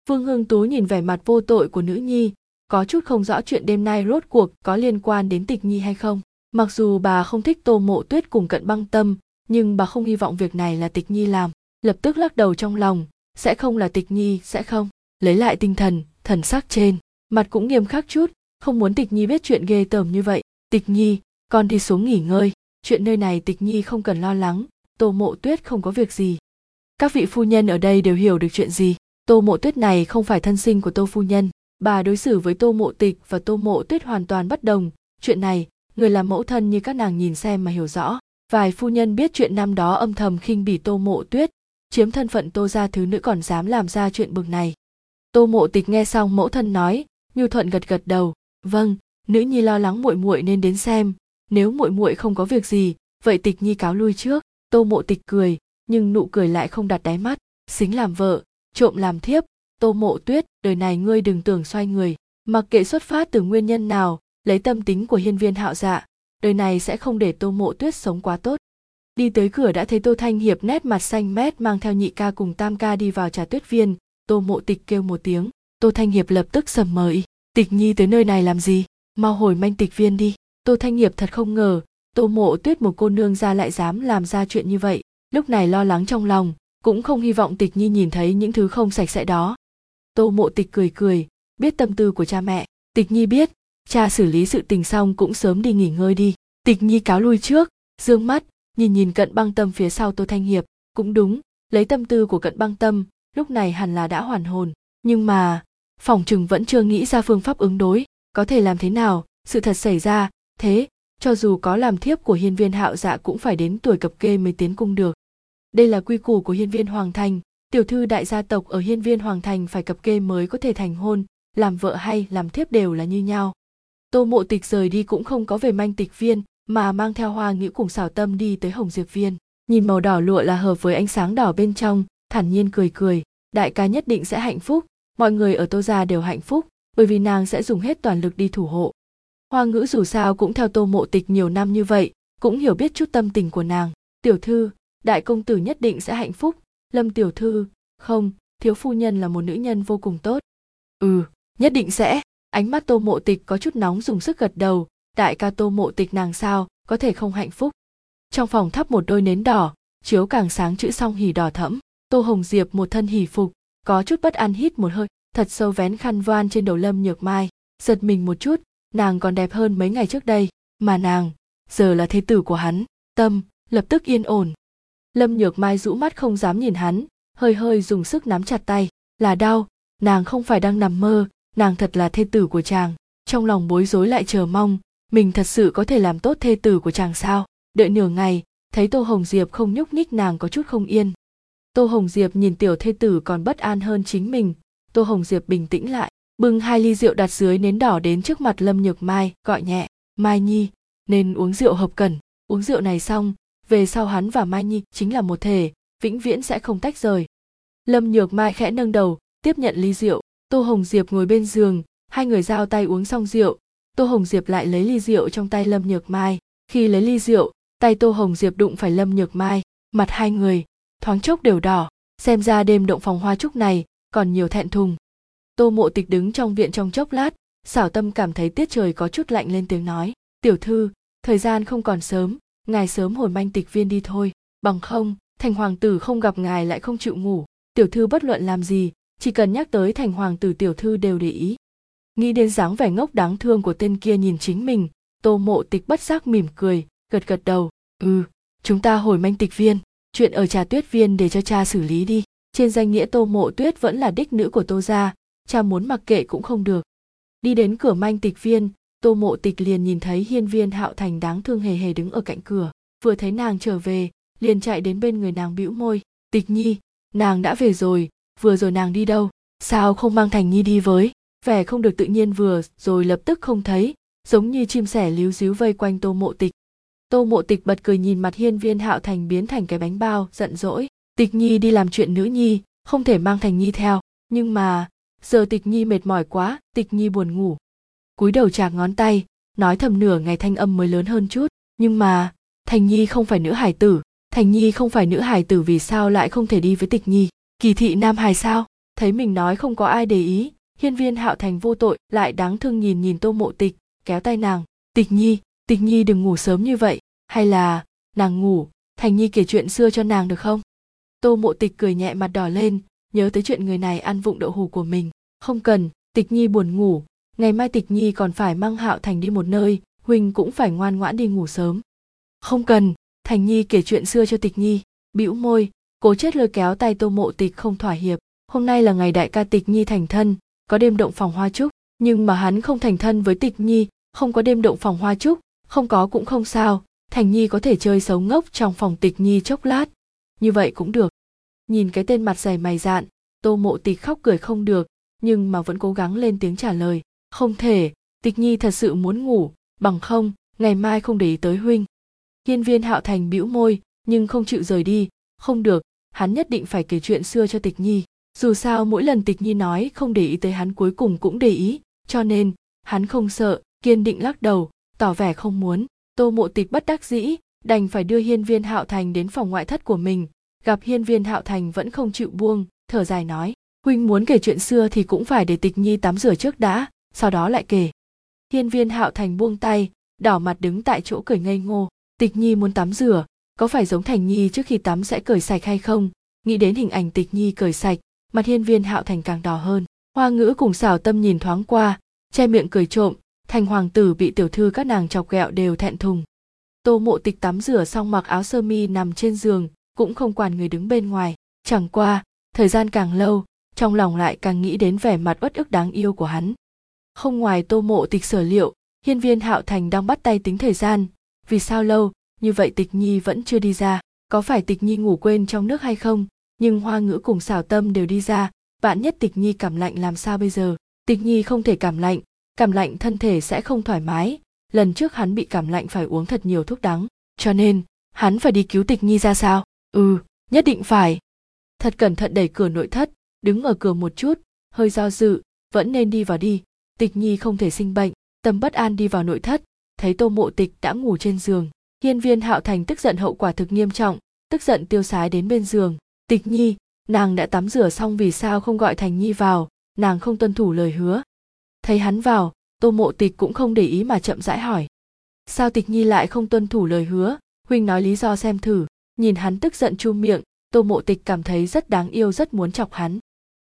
Vương hương tú nhìn vẻ mặt vô tội của nữ nhi có chút không rõ chuyện đêm nay rốt cuộc có liên quan đến tịch nhi hay không. Mặc dù bà không thích tô mộ tuyết cùng cận băng tâm, nhưng bà không hy vọng việc này là tịch nhi làm. Lập tức lắc đầu trong lòng, sẽ không là tịch nhi, sẽ không. Lấy lại tinh thần thần sắc trên, mặt cũng nghiêm khắc chút, không muốn tịch nhi biết chuyện ghê tởm như vậy. Tịch nhi, con đi xuống nghỉ ngơi, chuyện nơi này tịch nhi không cần lo lắng, tô mộ tuyết không có việc gì. Các vị phu nhân ở đây đều hiểu được chuyện gì. Tô mộ tuyết này không phải thân sinh của tô phu nhân bà đối xử với tô mộ tịch và tô mộ tuyết hoàn toàn bất đồng. Chuyện này, người làm mẫu thân như các nàng nhìn xem mà hiểu rõ. Vài phu nhân biết chuyện năm đó âm thầm khinh bỉ tô mộ tuyết, chiếm thân phận tô gia thứ nữ còn dám làm ra chuyện bực này. Tô mộ tịch nghe xong mẫu thân nói, nhu thuận gật gật đầu. Vâng nữ nhi lo lắng muội muội nên đến xem. Nếu muội muội không có việc gì, vậy tịch nhi cáo lui trước. Tô mộ tịch cười, nhưng nụ cười lại không đặt đáy mắt. Xính làm vợ, trộm làm thiếp tô mộ tuyết, đời này ngươi đừng tưởng xoay người, mặc kệ xuất phát từ nguyên nhân nào, lấy tâm tính của hiên viên hạo dạ đời này sẽ không để tô mộ tuyết sống quá tốt. Đi tới cửa đã thấy tô thanh hiệp nét mặt xanh mét mang theo nhị ca cùng tam ca đi vào trà tuyết viên, tô mộ tịch kêu một tiếng, tô thanh hiệp lập tức sầm mời tịch nhi tới nơi này làm gì? Mau hồi manh tịch viên đi. Tô thanh hiệp thật không ngờ, tô mộ tuyết một cô nương ra lại dám làm ra chuyện như vậy, lúc này lo lắng trong lòng, cũng không hy vọng tịch nhi nhìn thấy những thứ không sạch sẽ đó tô mộ tịch cười cười, biết tâm tư của cha mẹ. Tịch nhi biết, cha xử lý sự tình xong cũng sớm đi nghỉ ngơi đi. Tịch nhi cáo lui trước, dương mắt, nhìn nhìn cận băng tâm phía sau tô thanh hiệp. Cũng đúng, lấy tâm tư của cận băng tâm, lúc này hẳn là đã hoàn hồn. Nhưng mà, phòng chừng vẫn chưa nghĩ ra phương pháp ứng đối, có thể làm thế nào? Sự thật xảy ra, thế, cho dù có làm thiếp của hiên viên hạo dạ cũng phải đến tuổi cập kê mới tiến cung được. Đây là quy củ của hiên viên hoàng thành tiểu thư đại gia tộc ở hiên viên hoàng thành phải cập kê mới có thể thành hôn, làm vợ hay làm thiếp đều là như nhau. Tô mộ tịch rời đi cũng không có về manh tịch viên, mà mang theo hoa nghĩ cùng xảo tâm đi tới hồng diệp viên. Nhìn màu đỏ lụa là hợp với ánh sáng đỏ bên trong, thản nhiên cười cười, đại ca nhất định sẽ hạnh phúc, mọi người ở tô gia đều hạnh phúc, bởi vì nàng sẽ dùng hết toàn lực đi thủ hộ. Hoa ngữ dù sao cũng theo tô mộ tịch nhiều năm như vậy, cũng hiểu biết chút tâm tình của nàng. Tiểu thư, đại công tử nhất định sẽ hạnh phúc lâm tiểu thư, không, thiếu phu nhân là một nữ nhân vô cùng tốt. Ừ nhất định sẽ. Ánh mắt tô mộ tịch có chút nóng dùng sức gật đầu. Đại ca tô mộ tịch nàng sao, có thể không hạnh phúc? Trong phòng thắp một đôi nến đỏ, chiếu càng sáng chữ song hỉ đỏ thẫm. Tô hồng diệp một thân hỉ phục, có chút bất an hít một hơi, thật sâu vén khăn voan trên đầu lâm nhược mai. Giật mình một chút, nàng còn đẹp hơn mấy ngày trước đây. Mà nàng, giờ là thế tử của hắn, tâm lập tức yên ổn lâm nhược mai rũ mắt không dám nhìn hắn, hơi hơi dùng sức nắm chặt tay. Là đau, nàng không phải đang nằm mơ, nàng thật là thê tử của chàng. Trong lòng bối rối lại chờ mong, mình thật sự có thể làm tốt thê tử của chàng sao? Đợi nửa ngày, thấy tô hồng diệp không nhúc nhích nàng có chút không yên. Tô hồng diệp nhìn tiểu thê tử còn bất an hơn chính mình. Tô hồng diệp bình tĩnh lại, bưng hai ly rượu đặt dưới nến đỏ đến trước mặt lâm nhược mai, gọi nhẹ. Mai nhi, nên uống rượu hợp cẩn uống rượu này xong về sau hắn và mai nhi chính là một thể, vĩnh viễn sẽ không tách rời. Lâm nhược mai khẽ nâng đầu, tiếp nhận ly rượu. Tô hồng diệp ngồi bên giường, hai người giao tay uống xong rượu. Tô hồng diệp lại lấy ly rượu trong tay lâm nhược mai. Khi lấy ly rượu, tay tô hồng diệp đụng phải lâm nhược mai. Mặt hai người, thoáng chốc đều đỏ. Xem ra đêm động phòng hoa trúc này còn nhiều thẹn thùng. Tô mộ tịch đứng trong viện trong chốc lát, xảo tâm cảm thấy tiết trời có chút lạnh lên tiếng nói. Tiểu thư, thời gian không còn sớm ngài sớm hồi manh tịch viên đi thôi. Bằng không, thành hoàng tử không gặp ngài lại không chịu ngủ. Tiểu thư bất luận làm gì, chỉ cần nhắc tới thành hoàng tử tiểu thư đều để ý. Nghĩ đến dáng vẻ ngốc đáng thương của tên kia nhìn chính mình, tô mộ tịch bất giác mỉm cười, gật gật đầu. Ừ chúng ta hồi manh tịch viên, chuyện ở trà tuyết viên để cho cha xử lý đi. Trên danh nghĩa tô mộ tuyết vẫn là đích nữ của tô gia, cha muốn mặc kệ cũng không được. Đi đến cửa manh tịch viên tô mộ tịch liền nhìn thấy hiên viên hạo thành đáng thương hề hề đứng ở cạnh cửa. Vừa thấy nàng trở về, liền chạy đến bên người nàng bĩu môi. Tịch nhi, nàng đã về rồi, vừa rồi nàng đi đâu? Sao không mang thành nhi đi với? Vẻ không được tự nhiên vừa rồi lập tức không thấy, giống như chim sẻ líu díu vây quanh tô mộ tịch. Tô mộ tịch bật cười nhìn mặt hiên viên hạo thành biến thành cái bánh bao, giận dỗi. Tịch nhi đi làm chuyện nữ nhi, không thể mang thành nhi theo. Nhưng mà, giờ tịch nhi mệt mỏi quá, tịch nhi buồn ngủ cúi đầu chạc ngón tay, nói thầm nửa ngày thanh âm mới lớn hơn chút. Nhưng mà, thành nhi không phải nữ hải tử. Thành nhi không phải nữ hải tử vì sao lại không thể đi với tịch nhi? Kỳ thị nam hài sao? Thấy mình nói không có ai để ý, hiên viên hạo thành vô tội, lại đáng thương nhìn nhìn tô mộ tịch, kéo tay nàng. Tịch nhi tịch nhi đừng ngủ sớm như vậy. Hay là, nàng ngủ, thành nhi kể chuyện xưa cho nàng được không? Tô mộ tịch cười nhẹ mặt đỏ lên, nhớ tới chuyện người này ăn vụng đậu hù của mình. Không cần, tịch nhi buồn ngủ ngày mai tịch nhi còn phải mang hạo thành đi một nơi huynh cũng phải ngoan ngoãn đi ngủ sớm. Không cần, thành nhi kể chuyện xưa cho tịch nhi. Bĩu môi, cố chết lôi kéo tay tô mộ tịch không thỏa hiệp. Hôm nay là ngày đại ca tịch nhi thành thân, có đêm động phòng hoa trúc nhưng mà hắn không thành thân với tịch nhi, không có đêm động phòng hoa trúc không có cũng không sao. Thành nhi có thể chơi xấu ngốc trong phòng tịch nhi chốc lát. Như vậy cũng được. Nhìn cái tên mặt dày mày dạn, tô mộ tịch khóc cười không được, nhưng mà vẫn cố gắng lên tiếng trả lời không thể, tịch nhi thật sự muốn ngủ, bằng không, ngày mai không để ý tới huynh. Hiên viên hạo thành bĩu môi, nhưng không chịu rời đi. Không được, hắn nhất định phải kể chuyện xưa cho tịch nhi. Dù sao mỗi lần tịch nhi nói không để ý tới hắn cuối cùng cũng để ý, cho nên, hắn không sợ, kiên định lắc đầu, tỏ vẻ không muốn. Tô mộ tịch bất đắc dĩ, đành phải đưa hiên viên hạo thành đến phòng ngoại thất của mình. Gặp hiên viên hạo thành vẫn không chịu buông, thở dài nói, huynh muốn kể chuyện xưa thì cũng phải để tịch nhi tắm rửa trước đã sau đó lại kể. Hiên viên hạo thành buông tay, đỏ mặt đứng tại chỗ cười ngây ngô. Tịch nhi muốn tắm rửa, có phải giống thành nhi trước khi tắm sẽ cởi sạch hay không? Nghĩ đến hình ảnh tịch nhi cởi sạch, mặt hiên viên hạo thành càng đỏ hơn. Hoa ngữ cùng xảo tâm nhìn thoáng qua, che miệng cười trộm, thành hoàng tử bị tiểu thư các nàng chọc ghẹo đều thẹn thùng. Tô mộ tịch tắm rửa xong mặc áo sơ mi nằm trên giường, cũng không quản người đứng bên ngoài. Chẳng qua, thời gian càng lâu, trong lòng lại càng nghĩ đến vẻ mặt uất ức đáng yêu của hắn không ngoài tô mộ tịch sở liệu, hiên viên hạo thành đang bắt tay tính thời gian. Vì sao lâu? Như vậy tịch nhi vẫn chưa đi ra. Có phải tịch nhi ngủ quên trong nước hay không? Nhưng hoa ngữ cùng xảo tâm đều đi ra. Vạn nhất tịch nhi cảm lạnh làm sao bây giờ? Tịch nhi không thể cảm lạnh. Cảm lạnh thân thể sẽ không thoải mái. Lần trước hắn bị cảm lạnh phải uống thật nhiều thuốc đắng. Cho nên, hắn phải đi cứu tịch nhi ra sao? Ừ nhất định phải. Thật cẩn thận đẩy cửa nội thất, đứng ở cửa một chút. Hơi do dự, vẫn nên đi vào đi tịch nhi không thể sinh bệnh, tâm bất an đi vào nội thất, thấy tô mộ tịch đã ngủ trên giường. Hiên viên hạo thành tức giận hậu quả thực nghiêm trọng, tức giận tiêu sái đến bên giường. Tịch nhi, nàng đã tắm rửa xong vì sao không gọi thành nhi vào? Nàng không tuân thủ lời hứa. Thấy hắn vào, tô mộ tịch cũng không để ý mà chậm rãi hỏi. Sao tịch nhi lại không tuân thủ lời hứa? Huynh nói lý do xem thử. Nhìn hắn tức giận chu miệng, tô mộ tịch cảm thấy rất đáng yêu, rất muốn chọc hắn.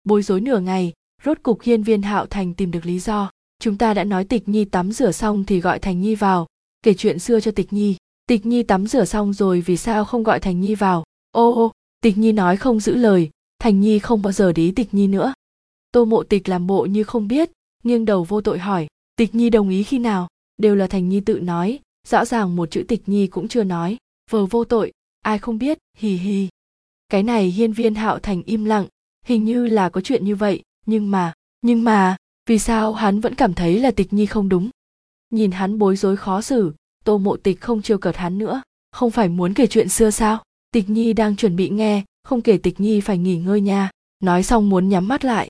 Bối rối nửa ngày rốt cục hiên viên hạo thành tìm được lý do. Chúng ta đã nói tịch nhi tắm rửa xong thì gọi thành nhi vào. Kể chuyện xưa cho tịch nhi. Tịch nhi tắm rửa xong rồi vì sao không gọi thành nhi vào? Ô ô, tịch nhi nói không giữ lời. Thành nhi không bao giờ để tịch nhi nữa. Tô mộ tịch làm bộ như không biết, nghiêng đầu vô tội hỏi, tịch nhi đồng ý khi nào? Đều là thành nhi tự nói. Rõ ràng một chữ tịch nhi cũng chưa nói. Vờ vô tội, ai không biết, hì hì. Cái này hiên viên hạo thành im lặng. Hình như là có chuyện như vậy nhưng mà nhưng mà, vì sao hắn vẫn cảm thấy là tịch nhi không đúng? Nhìn hắn bối rối khó xử, tô mộ tịch không trêu cợt hắn nữa. Không phải muốn kể chuyện xưa sao? Tịch nhi đang chuẩn bị nghe, không kể tịch nhi phải nghỉ ngơi nha. Nói xong muốn nhắm mắt lại.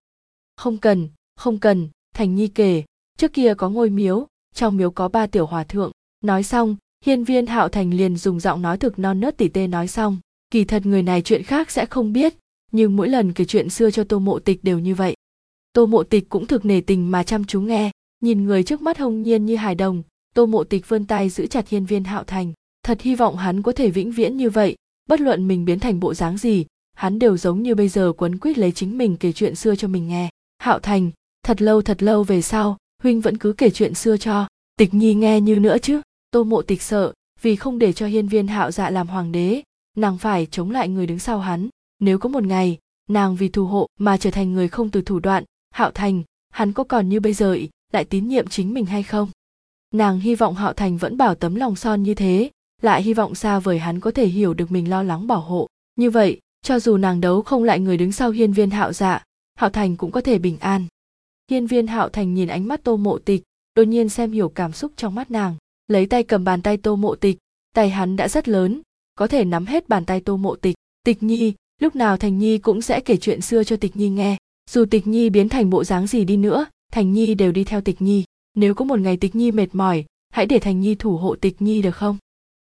Không cần không cần, thành nhi kể. Trước kia có ngôi miếu, trong miếu có ba tiểu hòa thượng. Nói xong, hiên viên hạo thành liền dùng giọng nói thực non nớt tỉ tê nói xong. Kỳ thật người này chuyện khác sẽ không biết, nhưng mỗi lần kể chuyện xưa cho tô mộ tịch đều như vậy tô mộ tịch cũng thực nể tình mà chăm chú nghe, nhìn người trước mắt hồng nhiên như hài đồng, tô mộ tịch vươn tay giữ chặt hiên viên hạo thành, thật hy vọng hắn có thể vĩnh viễn như vậy, bất luận mình biến thành bộ dáng gì, hắn đều giống như bây giờ quấn quýt lấy chính mình kể chuyện xưa cho mình nghe. Hạo thành, thật lâu thật lâu về sau, huynh vẫn cứ kể chuyện xưa cho tịch nhi nghe như nữa chứ? Tô mộ tịch sợ, vì không để cho hiên viên hạo dạ làm hoàng đế, nàng phải chống lại người đứng sau hắn. Nếu có một ngày, nàng vì thù hộ mà trở thành người không từ thủ đoạn hạo thành, hắn có còn như bây giờ lại tín nhiệm chính mình hay không? Nàng hy vọng hạo thành vẫn bảo tấm lòng son như thế, lại hy vọng xa vời hắn có thể hiểu được mình lo lắng bảo hộ. Như vậy, cho dù nàng đấu không lại người đứng sau hiên viên hạo dạ hạo thành cũng có thể bình an. Hiên viên hạo thành nhìn ánh mắt tô mộ tịch, đột nhiên xem hiểu cảm xúc trong mắt nàng, lấy tay cầm bàn tay tô mộ tịch, tay hắn đã rất lớn, có thể nắm hết bàn tay tô mộ tịch. Tịch nhi, lúc nào thành nhi cũng sẽ kể chuyện xưa cho tịch nhi nghe dù tịch nhi biến thành bộ dáng gì đi nữa, thành nhi đều đi theo tịch nhi. Nếu có một ngày tịch nhi mệt mỏi, hãy để thành nhi thủ hộ tịch nhi được không?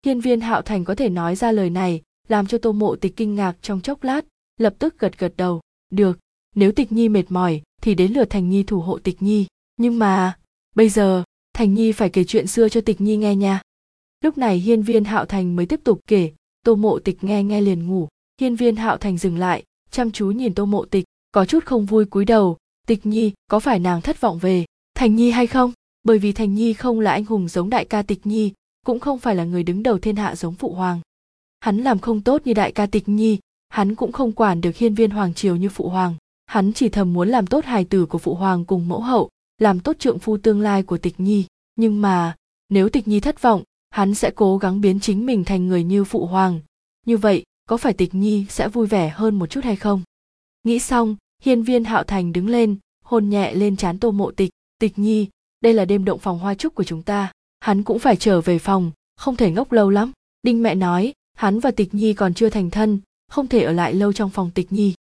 Hiên viên hạo thành có thể nói ra lời này, làm cho tô mộ tịch kinh ngạc trong chốc lát, lập tức gật gật đầu. Được, nếu tịch nhi mệt mỏi, thì đến lượt thành nhi thủ hộ tịch nhi. Nhưng mà, bây giờ, thành nhi phải kể chuyện xưa cho tịch nhi nghe nha. Lúc này hiên viên hạo thành mới tiếp tục kể, tô mộ tịch nghe nghe liền ngủ. Hiên viên hạo thành dừng lại, chăm chú nhìn tô mộ tịch có chút không vui cúi đầu. Tịch nhi, có phải nàng thất vọng về thành nhi hay không? Bởi vì thành nhi không là anh hùng giống đại ca tịch nhi, cũng không phải là người đứng đầu thiên hạ giống phụ hoàng. Hắn làm không tốt như đại ca tịch nhi, hắn cũng không quản được hiên viên hoàng triều như phụ hoàng. Hắn chỉ thầm muốn làm tốt hài tử của phụ hoàng cùng mẫu hậu, làm tốt trượng phu tương lai của tịch nhi. Nhưng mà, nếu tịch nhi thất vọng, hắn sẽ cố gắng biến chính mình thành người như phụ hoàng. Như vậy, có phải tịch nhi sẽ vui vẻ hơn một chút hay không? Nghĩ xong hiên viên hạo thành đứng lên, hôn nhẹ lên trán tô mộ tịch. Tịch nhi, đây là đêm động phòng hoa trúc của chúng ta. Hắn cũng phải trở về phòng, không thể ngốc lâu lắm. Đinh mẹ nói, hắn và tịch nhi còn chưa thành thân, không thể ở lại lâu trong phòng tịch nhi.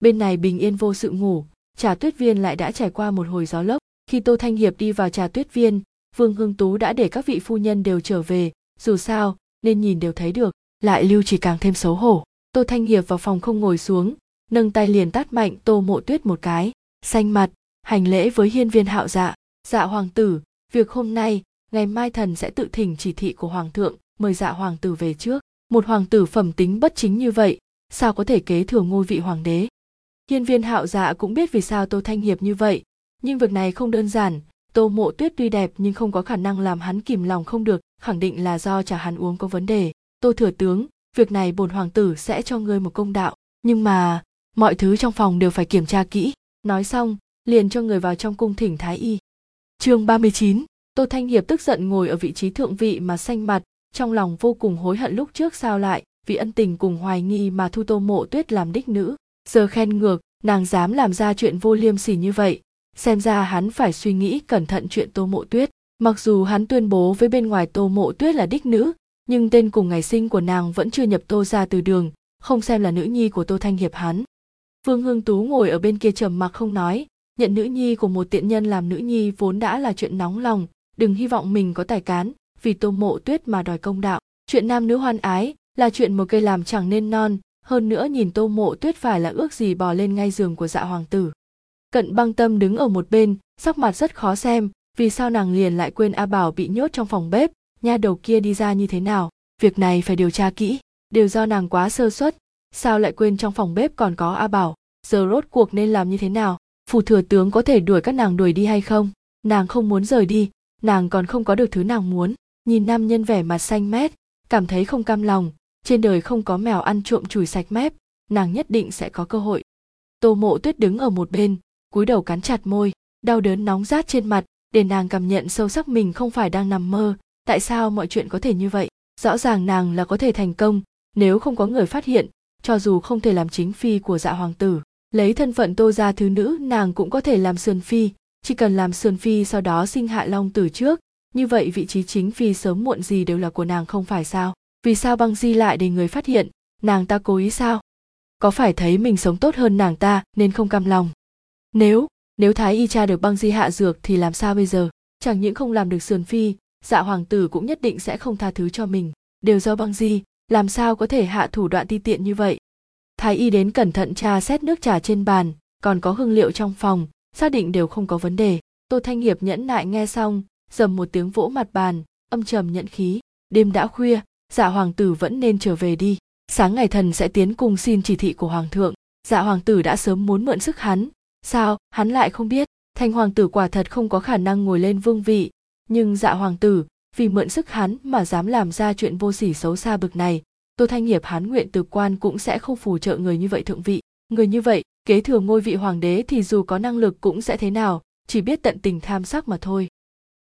Bên này bình yên vô sự ngủ, trà tuyết viên lại đã trải qua một hồi gió lốc. Khi tô thanh hiệp đi vào trà tuyết viên, vương hương tú đã để các vị phu nhân đều trở về. Dù sao, nên nhìn đều thấy được, lại lưu chỉ càng thêm xấu hổ. Tô thanh hiệp vào phòng không ngồi xuống nâng tay liền tát mạnh tô mộ tuyết một cái. Xanh mặt, hành lễ với hiên viên hạo dạ. Dạ hoàng tử, việc hôm nay, ngày mai thần sẽ tự thỉnh chỉ thị của hoàng thượng, mời dạ hoàng tử về trước. Một hoàng tử phẩm tính bất chính như vậy, sao có thể kế thừa ngôi vị hoàng đế? Hiên viên hạo dạ cũng biết vì sao tô thanh hiệp như vậy, nhưng việc này không đơn giản. Tô mộ tuyết tuy đẹp nhưng không có khả năng làm hắn kìm lòng không được, khẳng định là do trà hắn uống có vấn đề. Tô thừa tướng, việc này bổn hoàng tử sẽ cho ngươi một công đạo, nhưng mà mọi thứ trong phòng đều phải kiểm tra kỹ. Nói xong liền cho người vào trong cung thỉnh thái y. Chương 39, tô thanh hiệp tức giận ngồi ở vị trí thượng vị mà xanh mặt trong lòng vô cùng hối hận lúc trước sao lại vì ân tình cùng hoài nghi mà thu tô mộ tuyết làm đích nữ. Giờ khen ngược nàng dám làm ra chuyện vô liêm sỉ như vậy. Xem ra hắn phải suy nghĩ cẩn thận chuyện tô mộ tuyết. Mặc dù hắn tuyên bố với bên ngoài tô mộ tuyết là đích nữ nhưng tên cùng ngày sinh của nàng vẫn chưa nhập tô ra từ đường không xem là nữ nhi của tô thanh hiệp hắn vương hương tú ngồi ở bên kia trầm mặc không nói. Nhận nữ nhi của một tiện nhân làm nữ nhi vốn đã là chuyện nóng lòng. Đừng hy vọng mình có tài cán, vì tô mộ tuyết mà đòi công đạo. Chuyện nam nữ hoan ái là chuyện một cây làm chẳng nên non. Hơn nữa nhìn tô mộ tuyết phải là ước gì bò lên ngay giường của dạ hoàng tử. Cận băng tâm đứng ở một bên, sắc mặt rất khó xem, vì sao nàng liền lại quên a bảo bị nhốt trong phòng bếp? Nha đầu kia đi ra như thế nào? Việc này phải điều tra kỹ. Đều do nàng quá sơ suất sao lại quên trong phòng bếp còn có a bảo? Giờ rốt cuộc nên làm như thế nào? Phủ thừa tướng có thể đuổi các nàng đuổi đi hay không? Nàng không muốn rời đi. Nàng còn không có được thứ nàng muốn. Nhìn nam nhân vẻ mặt xanh mét, cảm thấy không cam lòng. Trên đời không có mèo ăn trộm chùi sạch mép, nàng nhất định sẽ có cơ hội. Tô mộ tuyết đứng ở một bên, cúi đầu cắn chặt môi, đau đớn nóng rát trên mặt, để nàng cảm nhận sâu sắc mình không phải đang nằm mơ. Tại sao mọi chuyện có thể như vậy? Rõ ràng nàng là có thể thành công, nếu không có người phát hiện cho dù không thể làm chính phi của dạ hoàng tử, lấy thân phận tô gia thứ nữ, nàng cũng có thể làm sườn phi, chỉ cần làm sườn phi sau đó sinh hạ long tử trước. Như vậy vị trí chính phi sớm muộn gì đều là của nàng không phải sao? Vì sao băng di lại để người phát hiện? Nàng ta cố ý sao? Có phải thấy mình sống tốt hơn nàng ta nên không cam lòng? Nếu nếu thái y cha được băng di hạ dược thì làm sao bây giờ? Chẳng những không làm được sườn phi dạ hoàng tử cũng nhất định sẽ không tha thứ cho mình. Đều do băng di làm sao có thể hạ thủ đoạn ti tiện như vậy? Thái y đến cẩn thận tra xét nước trà trên bàn, còn có hương liệu trong phòng, xác định đều không có vấn đề. Tô thanh hiệp nhẫn nại nghe xong, dầm một tiếng vỗ mặt bàn, âm trầm nhẫn khí. Đêm đã khuya dạ hoàng tử vẫn nên trở về đi. Sáng ngày thần sẽ tiến cùng xin chỉ thị của hoàng thượng. Dạ hoàng tử đã sớm muốn mượn sức hắn. Sao, hắn lại không biết? Thanh hoàng tử quả thật không có khả năng ngồi lên vương vị. Nhưng dạ hoàng tử vì mượn sức hắn mà dám làm ra chuyện vô sỉ xấu xa bực này, tô thanh hiệp hắn nguyện từ quan cũng sẽ không phù trợ người như vậy thượng vị. Người như vậy, kế thừa ngôi vị hoàng đế thì dù có năng lực cũng sẽ thế nào, chỉ biết tận tình tham sắc mà thôi.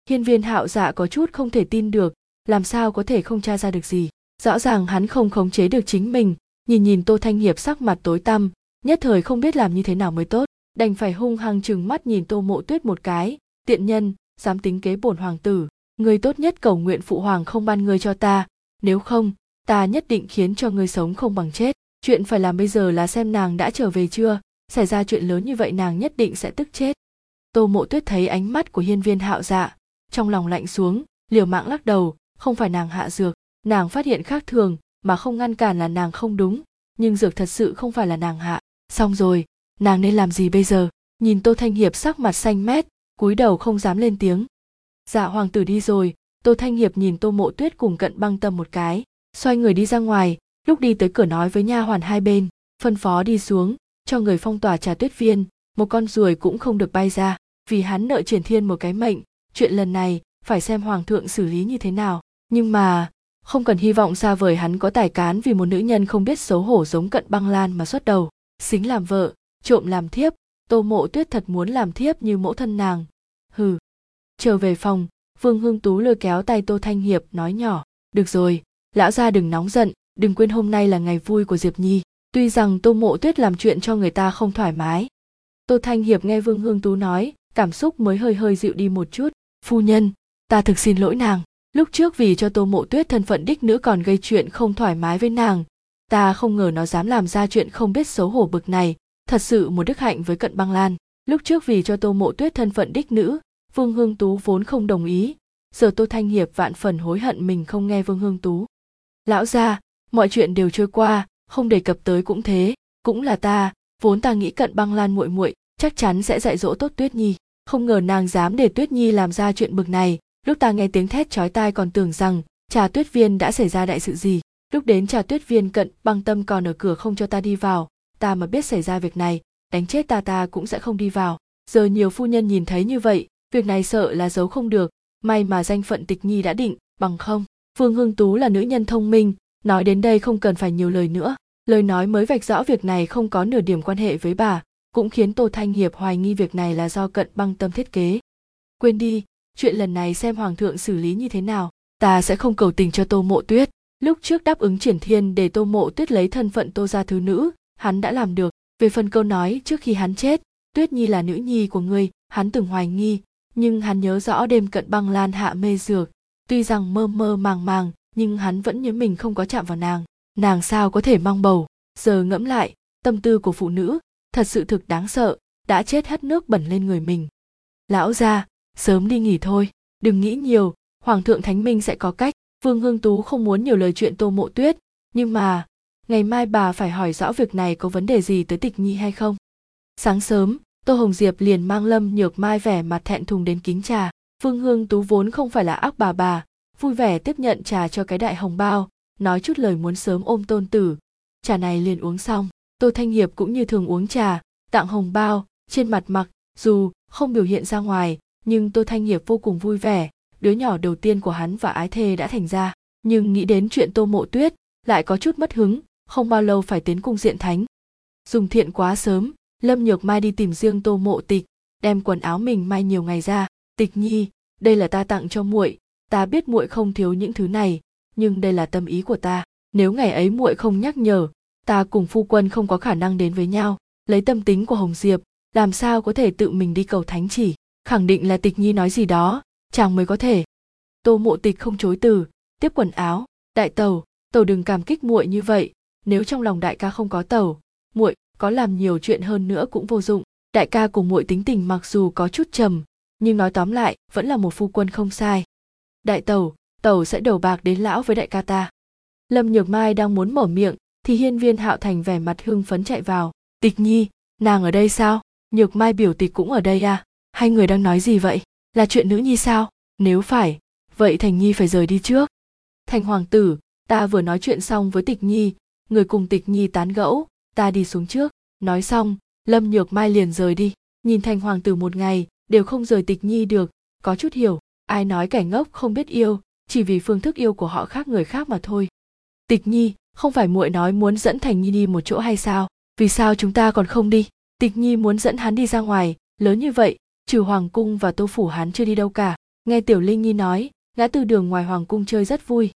Hiên viên hạo dạ có chút không thể tin được, làm sao có thể không tra ra được gì. Rõ ràng hắn không khống chế được chính mình, nhìn nhìn tô thanh hiệp sắc mặt tối tăm, nhất thời không biết làm như thế nào mới tốt. Đành phải hung hăng chừng mắt nhìn tô mộ tuyết một cái, tiện nhân, dám tính kế bổn hoàng tử người tốt nhất cầu nguyện phụ hoàng không ban ngươi cho ta, nếu không, ta nhất định khiến cho ngươi sống không bằng chết. Chuyện phải làm bây giờ là xem nàng đã trở về chưa, xảy ra chuyện lớn như vậy nàng nhất định sẽ tức chết. Tô mộ tuyết thấy ánh mắt của hiên viên hạo dạ trong lòng lạnh xuống, liều mạng lắc đầu, không phải nàng hạ dược, nàng phát hiện khác thường, mà không ngăn cản là nàng không đúng, nhưng dược thật sự không phải là nàng hạ. Xong rồi, nàng nên làm gì bây giờ? Nhìn tô thanh hiệp sắc mặt xanh mét, cúi đầu không dám lên tiếng dạ hoàng tử đi rồi. Tô thanh hiệp nhìn tô mộ tuyết cùng cận băng tâm một cái, xoay người đi ra ngoài, lúc đi tới cửa nói với nha hoàn hai bên, phân phó đi xuống, cho người phong tỏa trà tuyết viên, một con ruồi cũng không được bay ra, vì hắn nợ triển thiên một cái mệnh, chuyện lần này phải xem hoàng thượng xử lý như thế nào. Nhưng mà, không cần hy vọng xa vời hắn có tài cán vì một nữ nhân không biết xấu hổ giống cận băng lan mà xuất đầu, xính làm vợ, trộm làm thiếp. Tô mộ tuyết thật muốn làm thiếp như mẫu thân nàng. Hừ trở về phòng, vương hương tú lôi kéo tay tô thanh hiệp, nói nhỏ, được rồi, lão gia đừng nóng giận, đừng quên hôm nay là ngày vui của diệp nhi. Tuy rằng tô mộ tuyết làm chuyện cho người ta không thoải mái. Tô thanh hiệp nghe vương hương tú nói, cảm xúc mới hơi hơi dịu đi một chút. Phu nhân, ta thực xin lỗi nàng. Lúc trước vì cho tô mộ tuyết thân phận đích nữ còn gây chuyện không thoải mái với nàng, ta không ngờ nó dám làm ra chuyện không biết xấu hổ bực này. Thật sự một đức hạnh với cận băng lan. Lúc trước vì cho tô mộ tuyết thân phận đích nữ vương hương tú vốn không đồng ý. Giờ tô thanh hiệp vạn phần hối hận mình không nghe vương hương tú. Lão gia, mọi chuyện đều trôi qua, không đề cập tới cũng thế. Cũng là ta, vốn ta nghĩ cận băng lan muội muội, chắc chắn sẽ dạy dỗ tốt tuyết nhi. Không ngờ nàng dám để tuyết nhi làm ra chuyện bực này. Lúc ta nghe tiếng thét chói tai còn tưởng rằng, trà tuyết viên đã xảy ra đại sự gì. Lúc đến trà tuyết viên cận băng tâm còn ở cửa không cho ta đi vào, ta mà biết xảy ra việc này, đánh chết ta ta cũng sẽ không đi vào. Giờ nhiều phu nhân nhìn thấy như vậy việc này sợ là giấu không được, may mà danh phận tịch nhi đã định, bằng không, phương hương tú là nữ nhân thông minh, nói đến đây không cần phải nhiều lời nữa. Lời nói mới vạch rõ việc này không có nửa điểm quan hệ với bà, cũng khiến tô thanh hiệp hoài nghi việc này là do cận băng tâm thiết kế. Quên đi, chuyện lần này xem hoàng thượng xử lý như thế nào, ta sẽ không cầu tình cho tô mộ tuyết. Lúc trước đáp ứng triển thiên để tô mộ tuyết lấy thân phận tô gia thứ nữ, hắn đã làm được. Về phần câu nói trước khi hắn chết, tuyết nhi là nữ nhi của ngươi, hắn từng hoài nghi nhưng hắn nhớ rõ đêm cận băng lan hạ mê dược. Tuy rằng mơ mơ màng màng, nhưng hắn vẫn nhớ mình không có chạm vào nàng. Nàng sao có thể mang bầu? Giờ ngẫm lại, tâm tư của phụ nữ, thật sự thực đáng sợ, đã chết hết nước bẩn lên người mình. Lão gia, sớm đi nghỉ thôi, đừng nghĩ nhiều, hoàng thượng thánh minh sẽ có cách. Vương hương tú không muốn nhiều lời chuyện tô mộ tuyết, nhưng mà, ngày mai bà phải hỏi rõ việc này có vấn đề gì tới tịch nhi hay không? Sáng sớm tô hồng diệp liền mang lâm nhược mai vẻ mặt thẹn thùng đến kính trà. Phương hương tú vốn không phải là ác bà bà, vui vẻ tiếp nhận trà cho cái đại hồng bao, nói chút lời muốn sớm ôm tôn tử. Trà này liền uống xong, tô thanh hiệp cũng như thường uống trà, tặng hồng bao, trên mặt mặc, dù không biểu hiện ra ngoài, nhưng tô thanh hiệp vô cùng vui vẻ. Đứa nhỏ đầu tiên của hắn và ái thê đã thành ra, nhưng nghĩ đến chuyện tô mộ tuyết, lại có chút mất hứng, không bao lâu phải tiến cung diện thánh. Dùng thiện quá sớm lâm nhược mai đi tìm riêng tô mộ tịch, đem quần áo mình may nhiều ngày ra. Tịch nhi, đây là ta tặng cho muội, ta biết muội không thiếu những thứ này, nhưng đây là tâm ý của ta. Nếu ngày ấy muội không nhắc nhở, ta cùng phu quân không có khả năng đến với nhau. Lấy tâm tính của hồng diệp, làm sao có thể tự mình đi cầu thánh chỉ? Khẳng định là tịch nhi nói gì đó, chàng mới có thể. Tô mộ tịch không chối từ, tiếp quần áo. Đại tàu tàu đừng cảm kích muội như vậy. Nếu trong lòng đại ca không có tàu muội có làm nhiều chuyện hơn nữa cũng vô dụng. Đại ca cùng muội tính tình mặc dù có chút trầm, nhưng nói tóm lại, vẫn là một phu quân không sai. Đại tàu tàu sẽ đầu bạc đến lão với đại ca ta. Lâm nhược mai đang muốn mở miệng, thì hiên viên hạo thành vẻ mặt hưng phấn chạy vào. Tịch nhi, nàng ở đây sao? Nhược mai biểu tịch cũng ở đây à? Hai người đang nói gì vậy? Là chuyện nữ nhi sao? Nếu phải, vậy thành nhi phải rời đi trước. Thành hoàng tử, ta vừa nói chuyện xong với tịch nhi, người cùng tịch nhi tán gẫu ta đi xuống trước. Nói xong, lâm nhược mai liền rời đi. Nhìn thành hoàng tử một ngày, đều không rời tịch nhi được. Có chút hiểu, ai nói kẻ ngốc không biết yêu, chỉ vì phương thức yêu của họ khác người khác mà thôi. Tịch nhi, không phải muội nói muốn dẫn thành nhi đi một chỗ hay sao? Vì sao chúng ta còn không đi? Tịch nhi muốn dẫn hắn đi ra ngoài. Lớn như vậy, trừ hoàng cung và tô phủ hắn chưa đi đâu cả. Nghe tiểu linh nhi nói, ngã từ đường ngoài hoàng cung chơi rất vui.